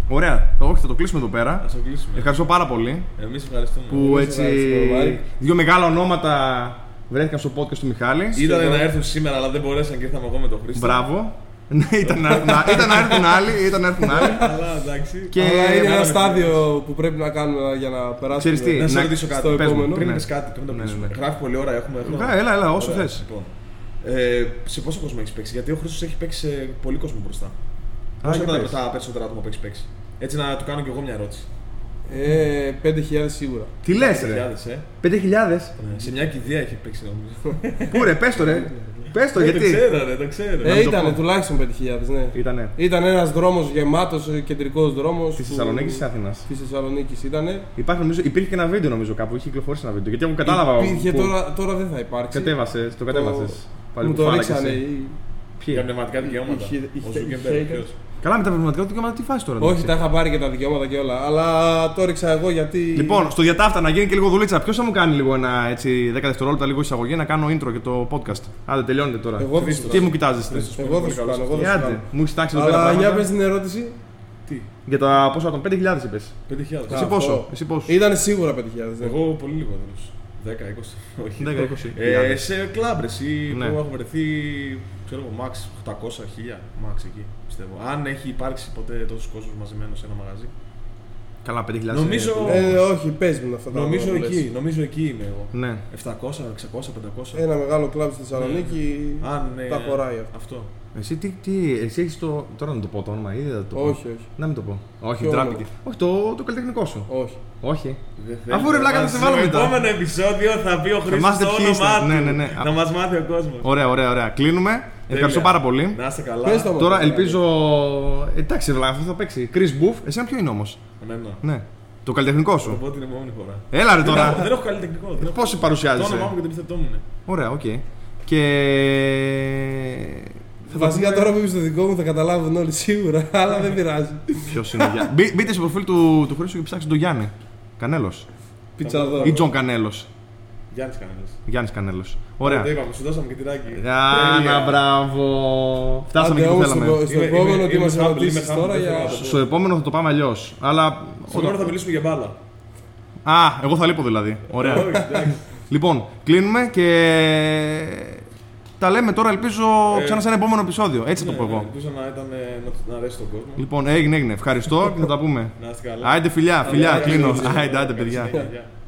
Ωραία. Όχι, θα το κλείσουμε εδώ πέρα. Ας το κλείσουμε. Ευχαριστώ πάρα πολύ Εμείς ευχαριστούμε. που Εμείς έτσι ευχαριστούμε, Μάρη. δύο μεγάλα ονόματα βρέθηκαν στο podcast του Μιχάλη. Ήταν να έρθουν σήμερα, αλλά δεν μπορέσαν και ήρθαμε εγώ με τον Χρήστο. Μπράβο. Ναι, ήταν να έρθουν α- ήταν να έρθουν άλλοι. Ήταν να έρθουν άλλοι. Αλλά εντάξει. Και Αλλά είναι κάναμε ένα τη στάδιο που πρέπει να κάνουμε για να περάσουμε. Ξέρεις τι, Να σε να- ρωτήσω κάτι. στο πες μου, επόμενο. Πριν Ναι. είπες κάτι, πριν το Ναι, ναι, κλείσουμε. ναι. Γράφει πολλή ώρα, έχουμε χρόνο. Έλα, έλα, έλα, όσο Ωραία, θες. Λοιπόν. Ε, σε πόσο κόσμο έχεις παίξει, Γιατί ο Χρήστος έχει παίξει σε πολύ κόσμο μπροστά. Πόσα για ήταν πες. τα περισσότερα άτομα που έχεις παίξει; Έτσι να του κάνω κι εγώ μια ερώτηση. Ε, 5.000 σίγουρα. Τι λες, ρε. 5.000, ε. 5.000. Ναι, Σε μια κηδεία έχει παίξει νομίζω. Πού ρε, πες το ρε. [laughs] Πες το Ε, γιατί. Το ξέρω, ρε, το ξέρω. Ε, μην το ήταν πω. τουλάχιστον 5.000, ναι. Ήτανε. Ήταν ένας δρόμος γεμάτος, κεντρικός δρόμος. Τη Θεσσαλονίκη ή Αθήνας. Τη Θεσσαλονίκη ήταν. Υπάρχει, νομίζω, υπήρχε και ένα βίντεο νομίζω κάπου, είχε κυκλοφορήσει ένα βίντεο. Γιατί εγώ κατάλαβα. Υπήρχε που- τώρα, τώρα δεν θα υπάρξει. Κατέβασες, το κατέβασες. Μου το ρίξανε. οι- Ποιοι. Για πνευματικά δικαιώματα. Είχε- Ο είχε- Ζούκεμπεργκ, είχε- ποιος; Καλά με τα πνευματικά δικαιώματα, τι φάση τώρα. Όχι, εντάξει. τα είχα πάρει και τα δικαιώματα και όλα. Αλλά το ρίξα εγώ γιατί. Λοιπόν, στο διατάφτα να γίνει και λίγο δουλίτσα. Ποιος θα μου κάνει λίγο ένα έτσι 10 δευτερόλεπτα λίγο εισαγωγή να κάνω intro για το podcast; Άντε, τελειώνετε τώρα. Εγώ θα σου Τι μου κοιτάζεστε. Χρήστος. Εγώ θα σου κάνω. Εγώ θα σου Άντε, κάνω. μου έχεις τάξει εδώ πέρα Αλλά για πράγματα. πες την ερώτηση. Τι, Για τα πόσο άτομα, 5.000 είπες. 5.000. Εσύ Α, πόσο. αυτό. Εσύ πόσο. Ήταν σίγουρα 5.000. ναι. Εγώ πολύ λιγότερος. 10-20. Όχι. 10-20. Ε, σε κλαμπ ή Ναι. που έχω βρεθεί, ξέρω εγώ, max 800-1000. Max εκεί πιστεύω. Αν έχει υπάρξει ποτέ τόσος κόσμος μαζεμένος σε ένα μαγαζί. Καλά, 5.000. Νομίζω- είναι- Ε, όχι, πες μου αυτά τα Νομίζω πράγματα που λες. εκεί, νομίζω εκεί είμαι εγώ. Ναι. 700, 600, 500. Ένα μεγάλο κλαμπ στη Θεσσαλονίκη Αν, ε, τα χωράει αυτό. αυτό. Εσύ τι, τι εσύ έχεις το. Τώρα να το πω το όνομα ή δεν θα το πω. Όχι, όχι. Να μην το πω. Όχι, Ποιο τράπηκε. όνομα; Όχι, το, το καλλιτεχνικό σου. Όχι. Όχι. Δεν Αφού, θέλει ρε, να βλάκα, θα μας- σε βάλω στο μετά. επόμενο επεισόδιο θα πει ο Χρήστος μάθετε το ποιοι είστε. όνομά του. Ναι, ναι, ναι. Να μας μάθει ο κόσμος. Ωραία, ωραία, ωραία. Κλείνουμε. Ευχαριστώ πάρα πολύ. Να είστε καλά. Πες το μου. Τώρα ελπίζω. Εντάξει, ρε, αυτό θα παίξει. Chris Booth, εσένα ποιο είναι όμως; Εμένα. Ναι. Το καλλιτεχνικό Θα το σου. πω την επόμενη φορά. Έλα ρε Δεν έχω- τώρα. Δεν έχω καλλιτεχνικό. δεν έχω- Πώς σε Το παρουσιάζεσαι. όνομά μου και το επίθετό μου είναι. Ωραία, οκ. Και. Βασικά τώρα που είμαι στο δικό μου θα καταλάβουν όλοι σίγουρα, [laughs] αλλά δεν πειράζει. Ποιος είναι ο Γιάννη; Μπή- Μπείτε στο προφίλ του, του Χρήστο και ψάξτε τον Γιάννη. Κανέλος. Πιτσαδό. Ή Τζον Κανέλος. Γιάννης Κανέλος. Γιάννης Κανέλος. Ωραία. Το είπαμε, σου δώσαμε και τυράκι. Άνα, Τέλεια. μπράβο. Φτάσαμε Άντε εκεί που όμως θέλαμε. στο, στο Είμαι- επόμενο είμαι- τι μας είμαι humble, ερωτήσεις είμαι humble, τώρα δεν για... θέλω να το πω. Στο επόμενο θα το πάμε αλλιώς. Αλλά. Στο μέλλον θα μιλήσουμε για μπάλα. Α, εγώ θα λείπω δηλαδή. Ωραία. Όχι, εντάξει. λοιπόν, κλείνουμε και. Τα λέμε τώρα, ελπίζω Ε, ξανά σε ένα επόμενο επεισόδιο. Έτσι θα Ναι, το πω ναι, εγώ. Ελπίζω να, ήταν, ε, να, να αρέσει τον κόσμο. Λοιπόν, έγινε, έγινε. Ευχαριστώ και θα τα πούμε. Να είστε καλά. Άιντε φιλιά, φιλιά, Άντε, κλείνω. άντε, Άιντε, άντε, καλή παιδιά. συνέχεια, γεια.